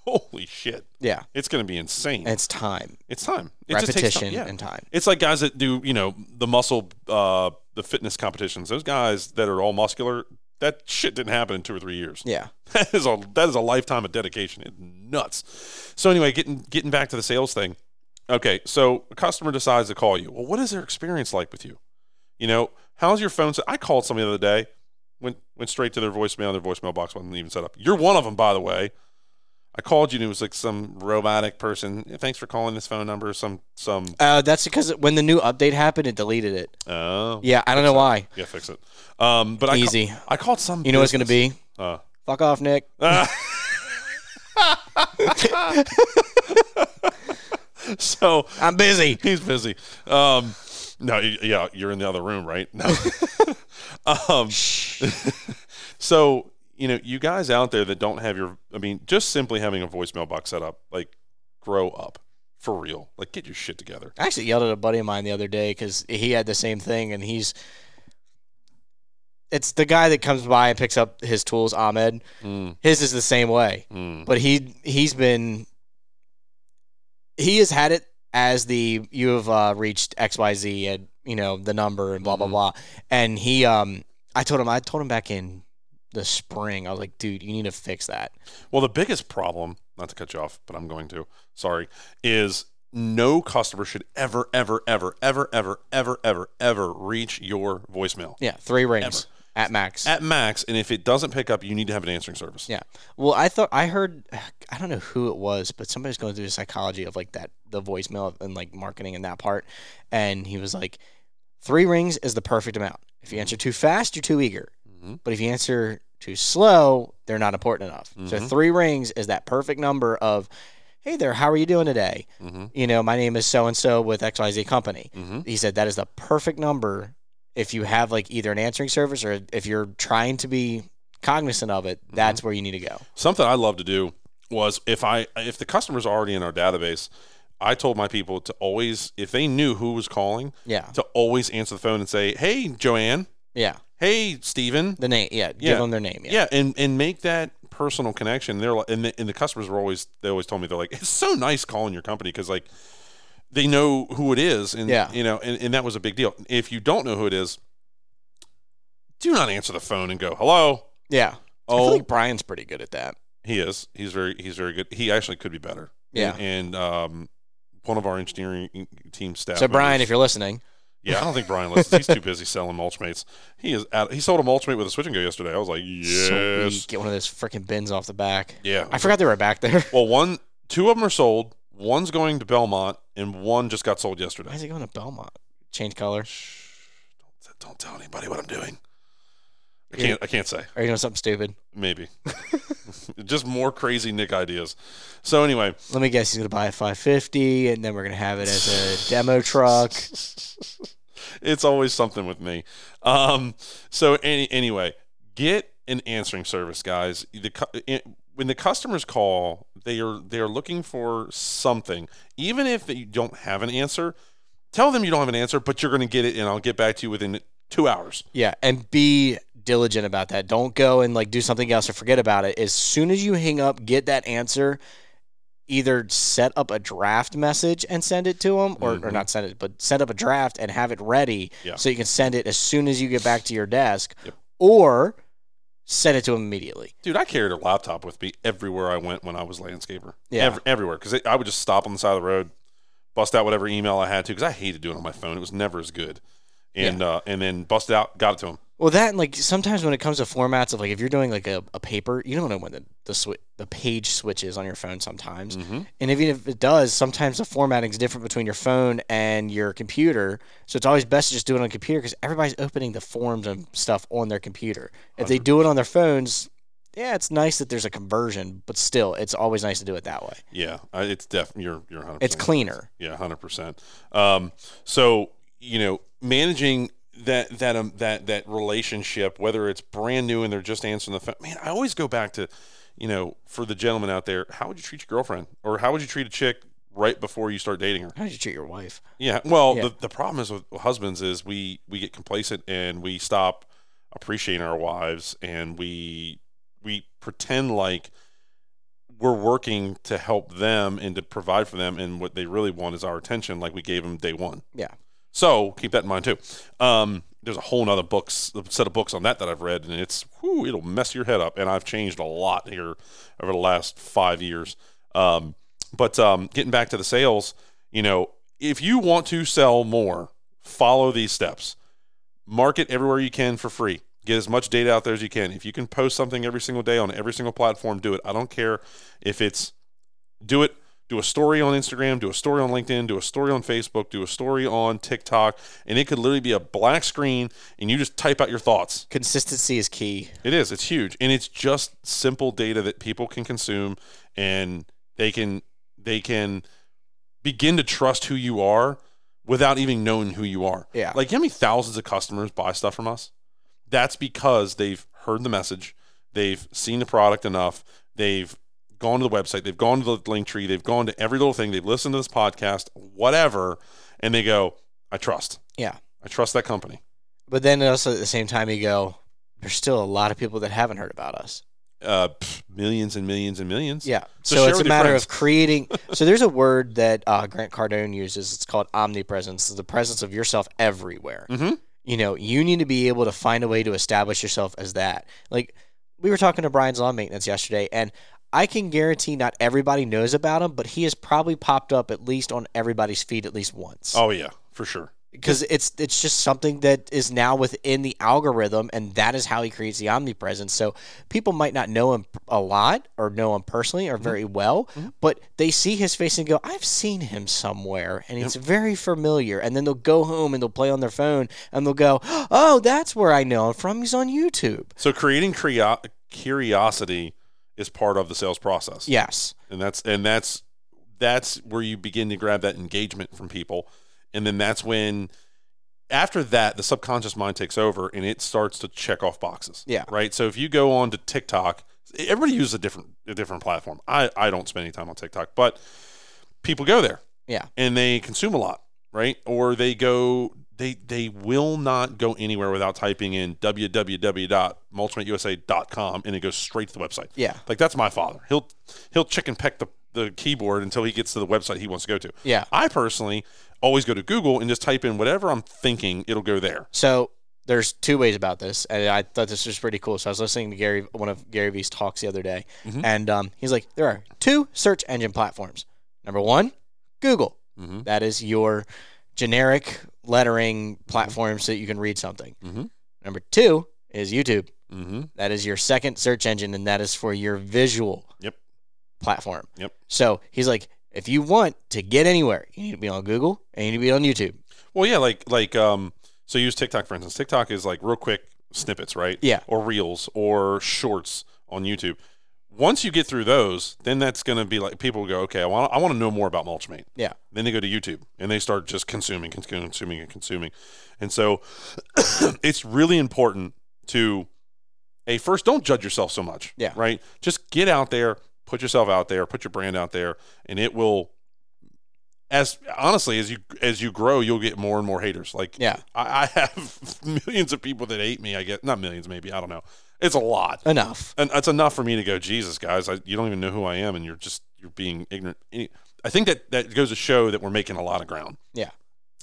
Holy shit! yeah. It's going to be insane. It's time, it's time. It just time. repetition, Yeah. and time. It's like guys that do, you know, the muscle, uh, the fitness competitions. Those guys that are all muscular, that shit didn't happen in two or three years. Yeah, That is a that is a lifetime of dedication. It's nuts. So anyway, getting getting back to the sales thing. Okay, so a customer decides to call you. Well, what is their experience like with you? You know, how's your phone? set? I called somebody the other day. Went went straight to their voicemail. Their voicemail box wasn't even set up. You're one of them, by the way. I called you and it was like some robotic person. Thanks for calling this phone number. Some some. uh, that's because when the new update happened, it deleted it. Oh, Yeah, I don't know why. yeah, fix it. Um, but I ca- Easy. I called some. You know what's gonna be? Uh, Fuck off, Nick. so I'm busy. he's busy. Um, no, yeah, you're in the other room, right? No. um, so you know, you guys out there that don't have your, I mean, just simply having a voicemail box set up, like, grow up for real. Like, get your shit together. I actually yelled at a buddy of mine the other day because he had the same thing, and he's. It's the guy that comes by and picks up his tools, Ahmed. Mm, His is the same way, mm, but he he's been. He has had it as the you have uh, reached X Y Z and you know the number and blah blah Mhm. blah, and he um I told him I told him back in the spring. I was like dude you need to fix that. Well, the biggest problem, not to cut you off, but I'm going to, sorry, is no customer should ever, ever, ever, ever, ever, ever, ever, ever reach your voicemail. Yeah, three rings at max. at max. And if it doesn't pick up, you need to have an answering service. yeah. Well, I thought I heard I don't know who it was, but somebody's going through the psychology of like that the voicemail and like marketing and that part, and he was like, three rings is the perfect amount. If you answer too fast, you're too eager. Mhm. But if you answer too slow, they're not important enough. So Mhm. three rings is that perfect number of, hey there, how are you doing today? Mm-hmm. You know, my name is so and so with XYZ company. Mm-hmm. He said that is the perfect number if you have like either an answering service or if you're trying to be cognizant of it, mm-hmm. that's where you need to go. Something I love to do was if I if the customer's already in our database, I told my people to always if they knew who was calling Yeah. to always answer the phone and say, "Hey, Joanne. Yeah. Hey, Steven. The name. Yeah. Yeah. Give them their name. Yeah. Yeah, and and make that personal connection. They're like, and the, and the customers were always they always told me they're like, it's so nice calling your company because like they know who it is, and Yeah. you know, and, and that was a big deal. If you don't know who it is, do not answer the phone and go hello. Yeah. I Oh, feel like Brian's pretty good at that. he is. He's very he's very good. He actually could be better. Yeah. and, and, um, one of our engineering team staff. So Brian, members- if you're listening, yeah, I don't think Brian listens. He's too busy selling mulchmates. He is. Out, he sold a mulchmate with a switch and go yesterday. I was like, yes, sweet. get one of those freaking bins off the back. yeah. I forgot they were back there. Well, one, two of them are sold. One's going to Belmont, and one just got sold yesterday. Why is he going to Belmont? Change color. Shh, don't, don't tell anybody what I'm doing. I can't. I can't say. Are you doing something stupid? Maybe. just more crazy Nick ideas. So anyway, Let me guess. He's going to buy a 550, and then we're going to have it as a demo truck. it's always something with me. Um, so any, anyway, get an answering service, guys. The when the customers call, they are they are looking for something. Even if you don't have an answer, tell them you don't have an answer, but you're going to get it, and I'll get back to you within two hours. Yeah, and be diligent about that. Don't go and like do something else or forget about it. As soon as you hang up, get that answer. Either set up a draft message and send it to them, or, or Mhm. not send it, but set up a draft and have it ready Yeah. so you can send it as soon as you get back to your desk, Yep. or send it to him immediately. Dude, I carried a laptop with me everywhere I went when I was landscaper. Yeah. Ev- everywhere. Because I would just stop on the side of the road, bust out whatever email I had to, because I hated doing it on my phone. It was never as good. And uh, and then bust it out, got it to him. Well, that and like sometimes when it comes to formats of like if you're doing like a, a paper, you don't know when the the, swi- the page switches on your phone sometimes. Mm-hmm. And even if it does, sometimes the formatting is different between your phone and your computer. So it's always best to just do it on a computer because everybody's opening the forms and stuff on their computer. If they do it on their phones, yeah, it's nice that there's a conversion, but still, it's always nice to do it that way. Yeah, it's definitely you're you're 100. It's cleaner. Yeah, hundred percent. Um, so you know, managing that that um that that relationship, whether it's brand new and they're just answering the phone. Man, I always go back to, you know, for the gentleman out there, how would you treat your girlfriend, or how would you treat a chick right before you start dating her? How would you treat your wife? Yeah. Well, Yeah. The, the problem is with husbands is we we get complacent and we stop appreciating our wives and we we pretend like we're working to help them and to provide for them and what they really want is our attention like we gave them day one. Yeah. So keep that in mind too. Um, there's a whole nother books set of books on that that I've read and it's whew, it'll mess your head up and I've changed a lot here over the last five years. Um, but um, getting back to the sales, you know, if you want to sell more, follow these steps. Market everywhere you can for free. Get as much data out there as you can. If you can post something every single day on every single platform, do it. I don't care if it's do it. Do a story on Instagram, do a story on LinkedIn, do a story on Facebook, do a story on TikTok, and it could literally be a black screen and you just type out your thoughts. Consistency is key. It is. It's huge, and it's just simple data that people can consume, and they can they can begin to trust who you are without even knowing who you are. Yeah. Like, you know how many thousands of customers buy stuff from us? That's because they've heard the message, they've seen the product enough, they've gone to the website, they've gone to the link tree, they've gone to every little thing, they've listened to this podcast, whatever, and they go, I trust. Yeah. I trust that company. But then also at the same time, you go, there's still a lot of people that haven't heard about us. Uh, pff, millions and millions and millions. Yeah. So So, it's a matter friends. of creating. so there's a word that uh, Grant Cardone uses. It's called omnipresence. It's the presence of yourself everywhere. Mm-hmm. You know, you need to be able to find a way to establish yourself as that. Like we were talking to Brian's lawn maintenance yesterday, and I can guarantee not everybody knows about him, but he has probably popped up at least on everybody's feed at least once. Oh yeah, for sure. because it's it's just something that is now within the algorithm, and that is how he creates the omnipresence. So people might not know him a lot or know him personally or mm-hmm. very well, mm-hmm. but they see his face and go, "I've seen him somewhere," and it's very familiar. And then they'll go home and they'll play on their phone and they'll go, "Oh, that's where I know him from. He's on YouTube." So creating curio- curiosity is part of the sales process. Yes, and that's and that's that's where you begin to grab that engagement from people. And then that's when after that the subconscious mind takes over and it starts to check off boxes. Yeah. right? So if you go on to tiktok everybody uses a different a different platform. I i don't spend any time on tiktok but people go there. Yeah, and they consume a lot right? Or they go they they will not go anywhere without typing in www.mulchmateusa.com and it goes straight to the website yeah, like that's my father. He'll he'll chicken peck the, the keyboard until he gets to the website he wants to go to. yeah. I personally always go to Google and just type in whatever I'm thinking, it'll go there. So there's two ways about this, and I thought this was pretty cool. So I was listening to Gary, one of Gary Vee's talks the other day, Mhm. and um, he's like, there are two search engine platforms. Number one, Google. Mhm. That is your generic lettering platform so that you can read something. Mhm. Number two is YouTube. Mm-hmm. That is your second search engine, and that is for your visual Yep. platform. Yep. So he's like, if you want to get anywhere, you need to be on Google and you need to be on YouTube. Well, yeah, like like um, so use TikTok for instance. TikTok is like real quick snippets, right? Yeah. Or reels or shorts on YouTube. Once you get through those, then that's going to be like people go, okay, I want I want to know more about Mulchmate. Yeah. Then they go to YouTube and they start just consuming, consuming, and consuming. And so it's really important to a first don't judge yourself so much. Yeah. Right. Just get out there, put yourself out there, put your brand out there, and it will. As honestly as you as you grow, you'll get more and more haters. Like Yeah. I, I have millions of people that hate me. I get not millions, maybe I don't know. It's a lot Enough. and it's enough for me to go, Jesus, guys, I, you don't even know who I am, and you're just you're being ignorant. I think that that goes to show that we're making a lot of ground. Yeah.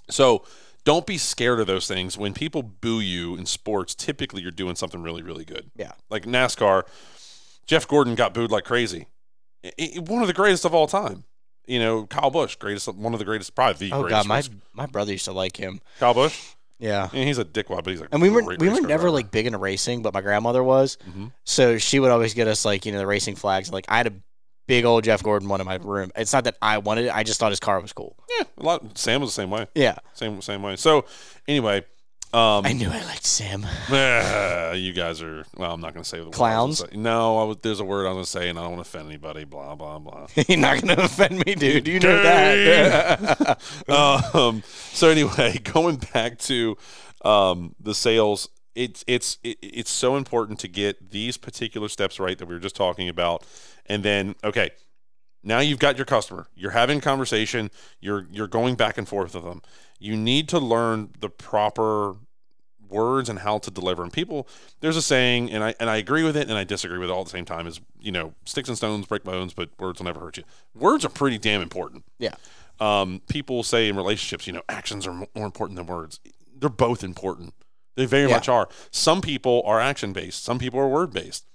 So don't be scared of those things. When people boo you in sports, typically you're doing something really, really good. Yeah. Like NASCAR, Jeff Gordon got booed like crazy. I- I- one of the greatest of all time. You know, Kyle Busch, greatest, one of the greatest, probably the Oh greatest. god, my my brother used to like him. Kyle Busch. Yeah. Yeah, he's a dickwad, but he's like. And we were we were never like big into racing, but my grandmother was. Mhm. So she would always get us like you know the racing flags. Like I had a big old Jeff Gordon one in my room. It's not that I wanted it; I just thought his car was cool. yeah, a lot. Sam was the same way. Yeah, Same same way. So anyway, um, I knew I liked Sam. You guys are well. I'm not going to say the I Clowns? No, I was, there's a word I'm going to say, and I don't want to offend anybody. Blah blah blah. You're not gonna offend me, dude. You know that. um, so anyway, going back to um, the sales, it's it's it, it's so important to get these particular steps right that we were just talking about, and then okay, now you've got your customer. You're having a conversation. You're you're going back and forth with them. You need to learn the proper words and how to deliver. And people, there's a saying, and I and I agree with it, and I disagree with it all at the same time. Is you know, sticks and stones break bones, but words will never hurt you. Words are pretty damn important yeah, um, people say in relationships, you know, actions are more important than words. They're both important. They very Yeah. much are. Some people are action based. Some people are word based.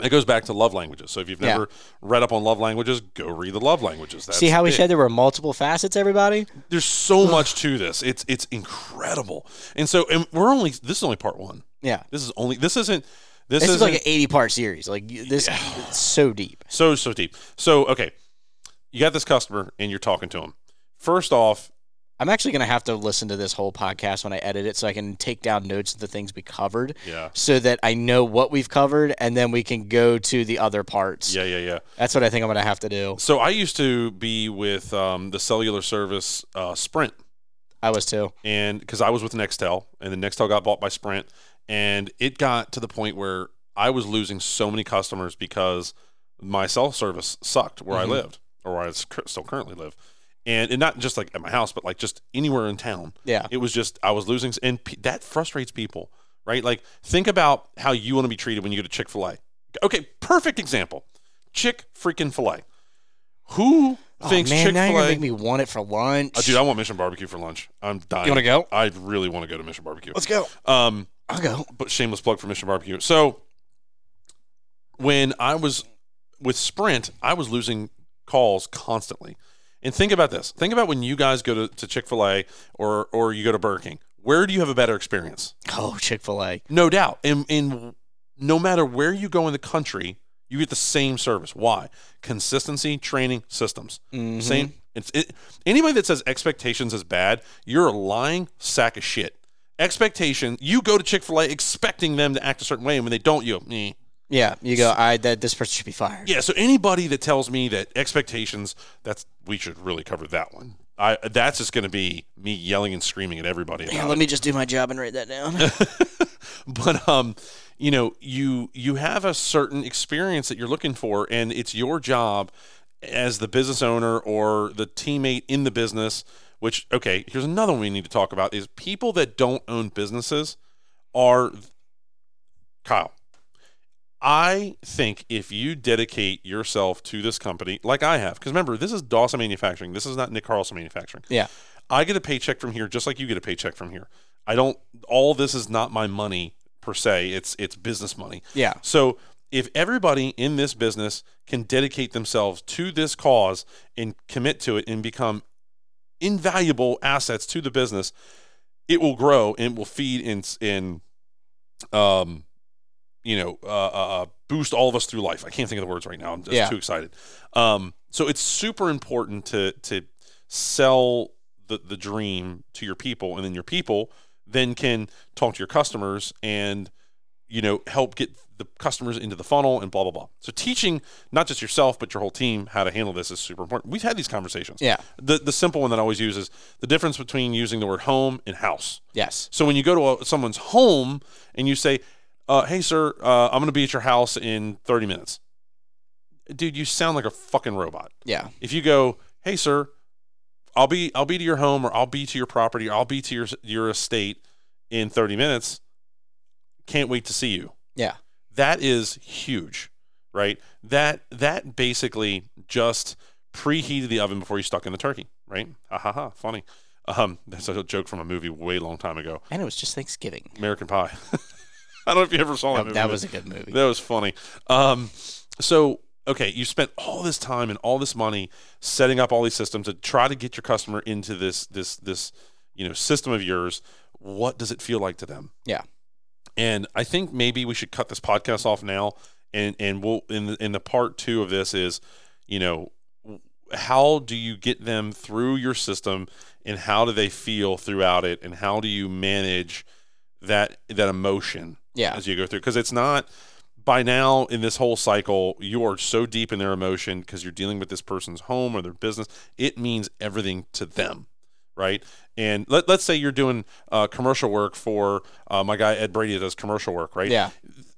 It goes back to love languages. So if you've Yeah. never read up on love languages, go read the love languages. That's See how we said there were multiple facets, everybody? there's so much to this. It's it's incredible. And so and we're only this is only part one. Yeah. This is only this isn't this, This is like an 80 part series. Like this it's so deep. so so deep. So okay, you got this customer and you're talking to him. First off, I'm actually going to have to listen to this whole podcast when I edit it so I can take down notes of the things we covered yeah, so that I know what we've covered and then we can go to the other parts. yeah, yeah, yeah. That's what I think I'm going to have to do. So I used to be with um, the cellular service uh, Sprint, I was too. and because I was with Nextel, and then Nextel got bought by Sprint, and it got to the point where I was losing so many customers because my cell service sucked where Mhm. I lived, or where I still currently live, and, and not just like at my house, but like just anywhere in town. Yeah. It was just I was losing, and pe- that frustrates people, right? Like think about how you want to be treated when you go to Chick Fil A. Okay, perfect example, Chick freaking Fil A. Who thinks oh, man, Chick now you're Fil A? to make me want it for lunch. Uh, dude, I want Mission Barbecue for lunch. I'm dying. You wanna go? I really want to go to Mission Barbecue. Let's go. Um, I'll go. but shameless plug for Mission Barbecue. So when I was with Sprint, I was losing calls constantly. And think about this. Think about when you guys go to, to Chick Fil A or or you go to Burger King. Where do you have a better experience? Oh, Chick Fil A. No doubt. And, and no matter where you go in the country, you get the same service. Why? Consistency, training, systems. Mm-hmm. Same. It's it, anybody that says expectations is bad, you're a lying sack of shit. Expectation. You go to Chick Fil A expecting them to act a certain way, and when they don't, you go, eh. Yeah, you go. I that this person should be fired. Yeah. So anybody that tells me that expectations, that's we should really cover that one. I that's just going to be me yelling and screaming at everybody. About Yeah, it. let me just do my job and write that down. but um you know you you have a certain experience that you're looking for and it's your job as the business owner or the teammate in the business which okay here's another one we need to talk about is people that don't own businesses are kyle i think if you dedicate yourself to this company like i have because remember this is dawson manufacturing this is not nick carlson manufacturing yeah, I get a paycheck from here just like you get a paycheck from here. I don't all this is not my money per se. It's it's business money. yeah, So if everybody in this business can dedicate themselves to this cause and commit to it and become invaluable assets to the business, it will grow and will feed in in um you know uh, uh, uh, boost all of us through life. I can't think of the words right now. I'm just Yeah. too excited. Um, so it's super important to to sell the the dream to your people, and then your people then can talk to your customers and you know help get the customers into the funnel and blah blah blah. So teaching not just yourself but your whole team how to handle this is super important. We've had these conversations. yeah, The the simple one that I always use is the difference between using the word home and house. yes, So when you go to a, someone's home and you say, uh, "Hey, sir, uh, I'm going to be at your house in 30 minutes," dude, you sound like a fucking robot. yeah, If you go, "Hey, sir, I'll be I'll be to your home or I'll be to your property or I'll be to your your estate in 30 minutes," can't wait to see you. yeah, That is huge, right? That that basically just preheated the oven before you stuck in the turkey, right? Ha ha ha! Funny. Um, that's a joke from a movie way long time ago. and it was just Thanksgiving. American Pie. I don't know if you ever saw that That, movie. that was a good movie. that was funny. Um, so okay, you spent all this time and all this money setting up all these systems to try to get your customer into this this this you know system of yours. What does it feel like to them? Yeah. And I think maybe we should cut this podcast off now, and and we'll in the, in the part two of this is, you know, how do you get them through your system, and how do they feel throughout it, and how do you manage that that emotion Yeah, as you go through because it's not by now in this whole cycle you are so deep in their emotion because you're dealing with this person's home or their business it means everything to them right? And let, let's say you're doing uh, commercial work for uh, my guy ed brady does commercial work right? Yeah,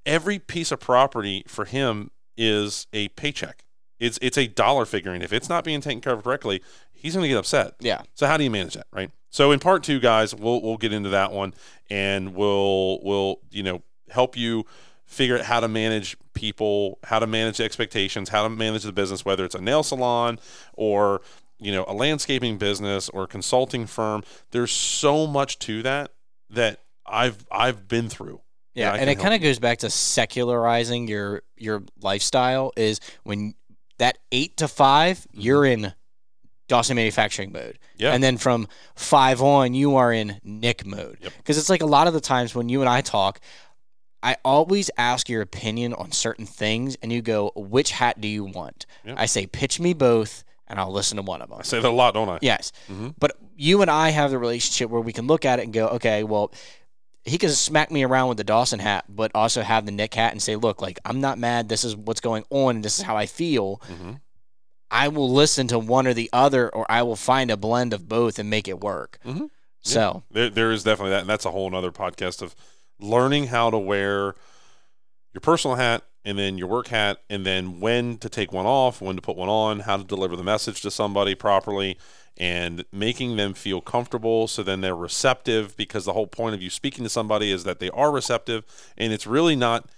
every piece of property for him is a paycheck. It's it's a dollar figure and if it's not being taken care of correctly he's going to get upset. Yeah. so how do you manage that, right? So in part two, guys, we'll we'll get into that one, and we'll we'll you know help you figure out how to manage people, how to manage expectations, how to manage the business, whether it's a nail salon or you know a landscaping business or a consulting firm. There's so much to that that I've I've been through. Yeah, I and it kind of goes back to secularizing your your lifestyle. Is when that eight to 5 you you're mm-hmm. in Dawson manufacturing mode, Mm-hmm. Yeah. and then from five on, you are in Nick mode. Yep. Because it's like a lot of the times when you and I talk, I always ask your opinion on certain things, and you go, "Which hat do you want?" Yep. I say, "Pitch me both." And I'll listen to one of them. I say that a lot, don't I? Yes. Mhm. But you and I have the relationship where we can look at it and go, okay, well, he can smack me around with the Dawson hat, but also have the Nick hat and say, look, like, I'm not mad. This is what's going on. And this is how I feel. Mhm. I will listen to one or the other, or I will find a blend of both and make it work. Mhm. So, There, there is definitely that, and that's a whole other podcast of learning how to wear your personal hat and then your work hat, and then when to take one off, when to put one on, how to deliver the message to somebody properly, and making them feel comfortable so then they're receptive because the whole point of you speaking to somebody is that they are receptive, and it's really not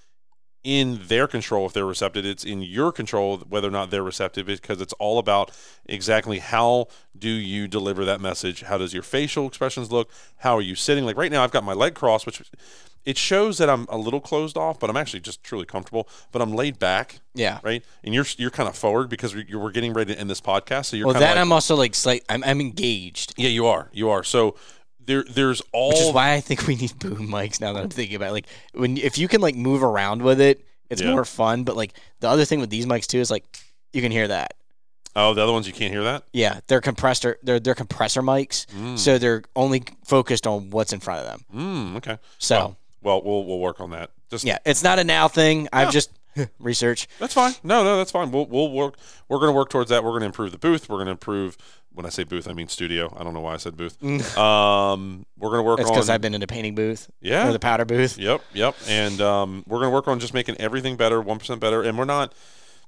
in their control if they're receptive it's in your control whether or not they're receptive because it's all about exactly how do you deliver that message how does your facial expressions look how are you sitting like right now i've got my leg crossed which it shows that I'm a little closed off, but I'm actually just truly comfortable. But I'm laid back, Yeah. right? And you're you're kind of forward because we- you're, we're getting ready to end this podcast. So you're Well, kind of then like, I'm also like slight. I'm, I'm engaged, yeah, you are, you are. So there there's all which is why I think we need boom mics. Now that I'm thinking about it. like when if you can like move around with it, it's Yeah. more fun. But like the other thing with these mics too is like you can hear that. oh the other ones you can't hear that. Yeah, they're compressor. They're they're compressor mics, Mm. so they're only focused on what's in front of them. Mm, okay. So Oh, well, we'll we'll work on that. Just yeah, it's not a now thing. I've just research. That's fine. No, no, that's fine. We'll we'll work. We're going to work towards that. We're going to improve the booth. We're going to improve. When I say booth, I mean studio. I don't know why I said booth. Um, we're going to work It's because I've been in the painting booth yeah. or the powder booth. Yep. Yep. And um, we're going to work on just making everything better, one percent better. And we're not.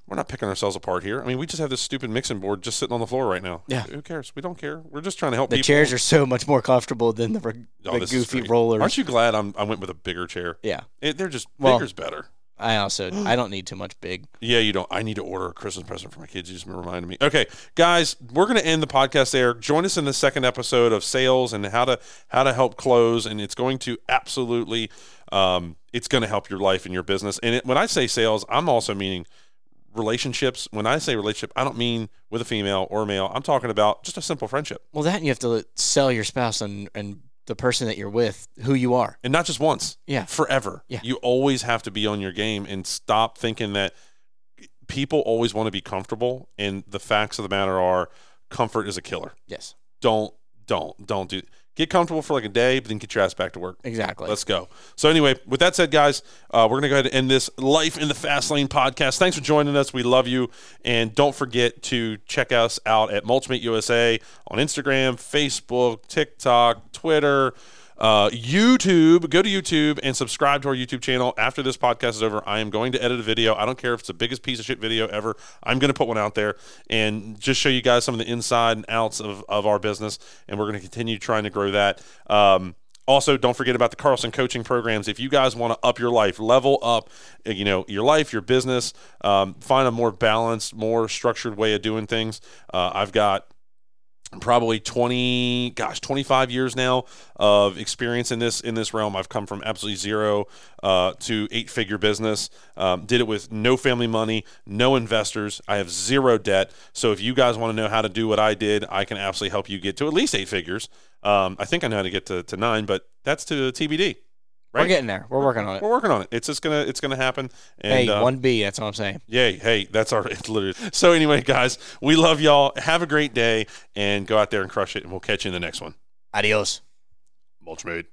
We're not picking ourselves apart here. I mean, we just have this stupid mixing board just sitting on the floor right now. Yeah. Who cares? We don't care. We're just trying to help The people. chairs are so much more comfortable than the, Oh, goofy rollers. Aren't you glad I'm, I went with a bigger chair? Yeah. It, they're just Well- bigger's better. I also I don't need too much big. Yeah, you don't. I need to order a Christmas present for my kids. You just reminded me. Okay, guys, we're going to end the podcast there. Join us in the second episode of sales and how to how to help close, and it's going to absolutely, um, it's going to help your life and your business. And it, when I say sales, I'm also meaning relationships. When I say relationship, I don't mean with a female or a male. I'm talking about just a simple friendship, Well, that you have to sell your spouse and and the person that you're with who you are. and not just once. Yeah. forever. Yeah. You always have to be on your game and stop thinking that people always want to be comfortable. And the facts of the matter are, comfort is a killer. Yes. Don't, don't, don't do. Get comfortable for like a day, but then get your ass back to work. Exactly. Let's go. So anyway, with that said, guys, uh, we're gonna go ahead and end this Life in the Fast Lane podcast. Thanks for joining us. We love you, and don't forget to check us out at Mulchmate USA on Instagram, Facebook, TikTok, Twitter. Uh, YouTube, go to YouTube and subscribe to our YouTube channel. After this podcast is over, I am going to edit a video. I don't care if it's the biggest piece of shit video ever. I'm going to put one out there and just show you guys some of the inside and outs of, of our business. And we're going to continue trying to grow that. Um, also, don't forget about the Carlson coaching programs. If you guys want to up your life, level up, uh, you know, your life, your business, um, find a more balanced, more structured way of doing things. Uh, I've got probably 20 gosh 25 years now of experience in this in this realm. I've come from absolutely zero uh, to eight figure business. Um, did it with no family money no investors. I have zero debt. So if you guys want to know how to do what i did i can absolutely help you get to at least eight figures. Um, i think i know how to get to, to nine but that's to tbd We're getting there. We're working on it. we're working on it it's just gonna it's gonna happen and Hey, uh, one B. That's all I'm saying. Yay. Hey, that's our it's literally. So anyway, guys, we love y'all. Have a great day and go out there and crush it. And we'll catch you in the next one. Adios. Mulch Mate.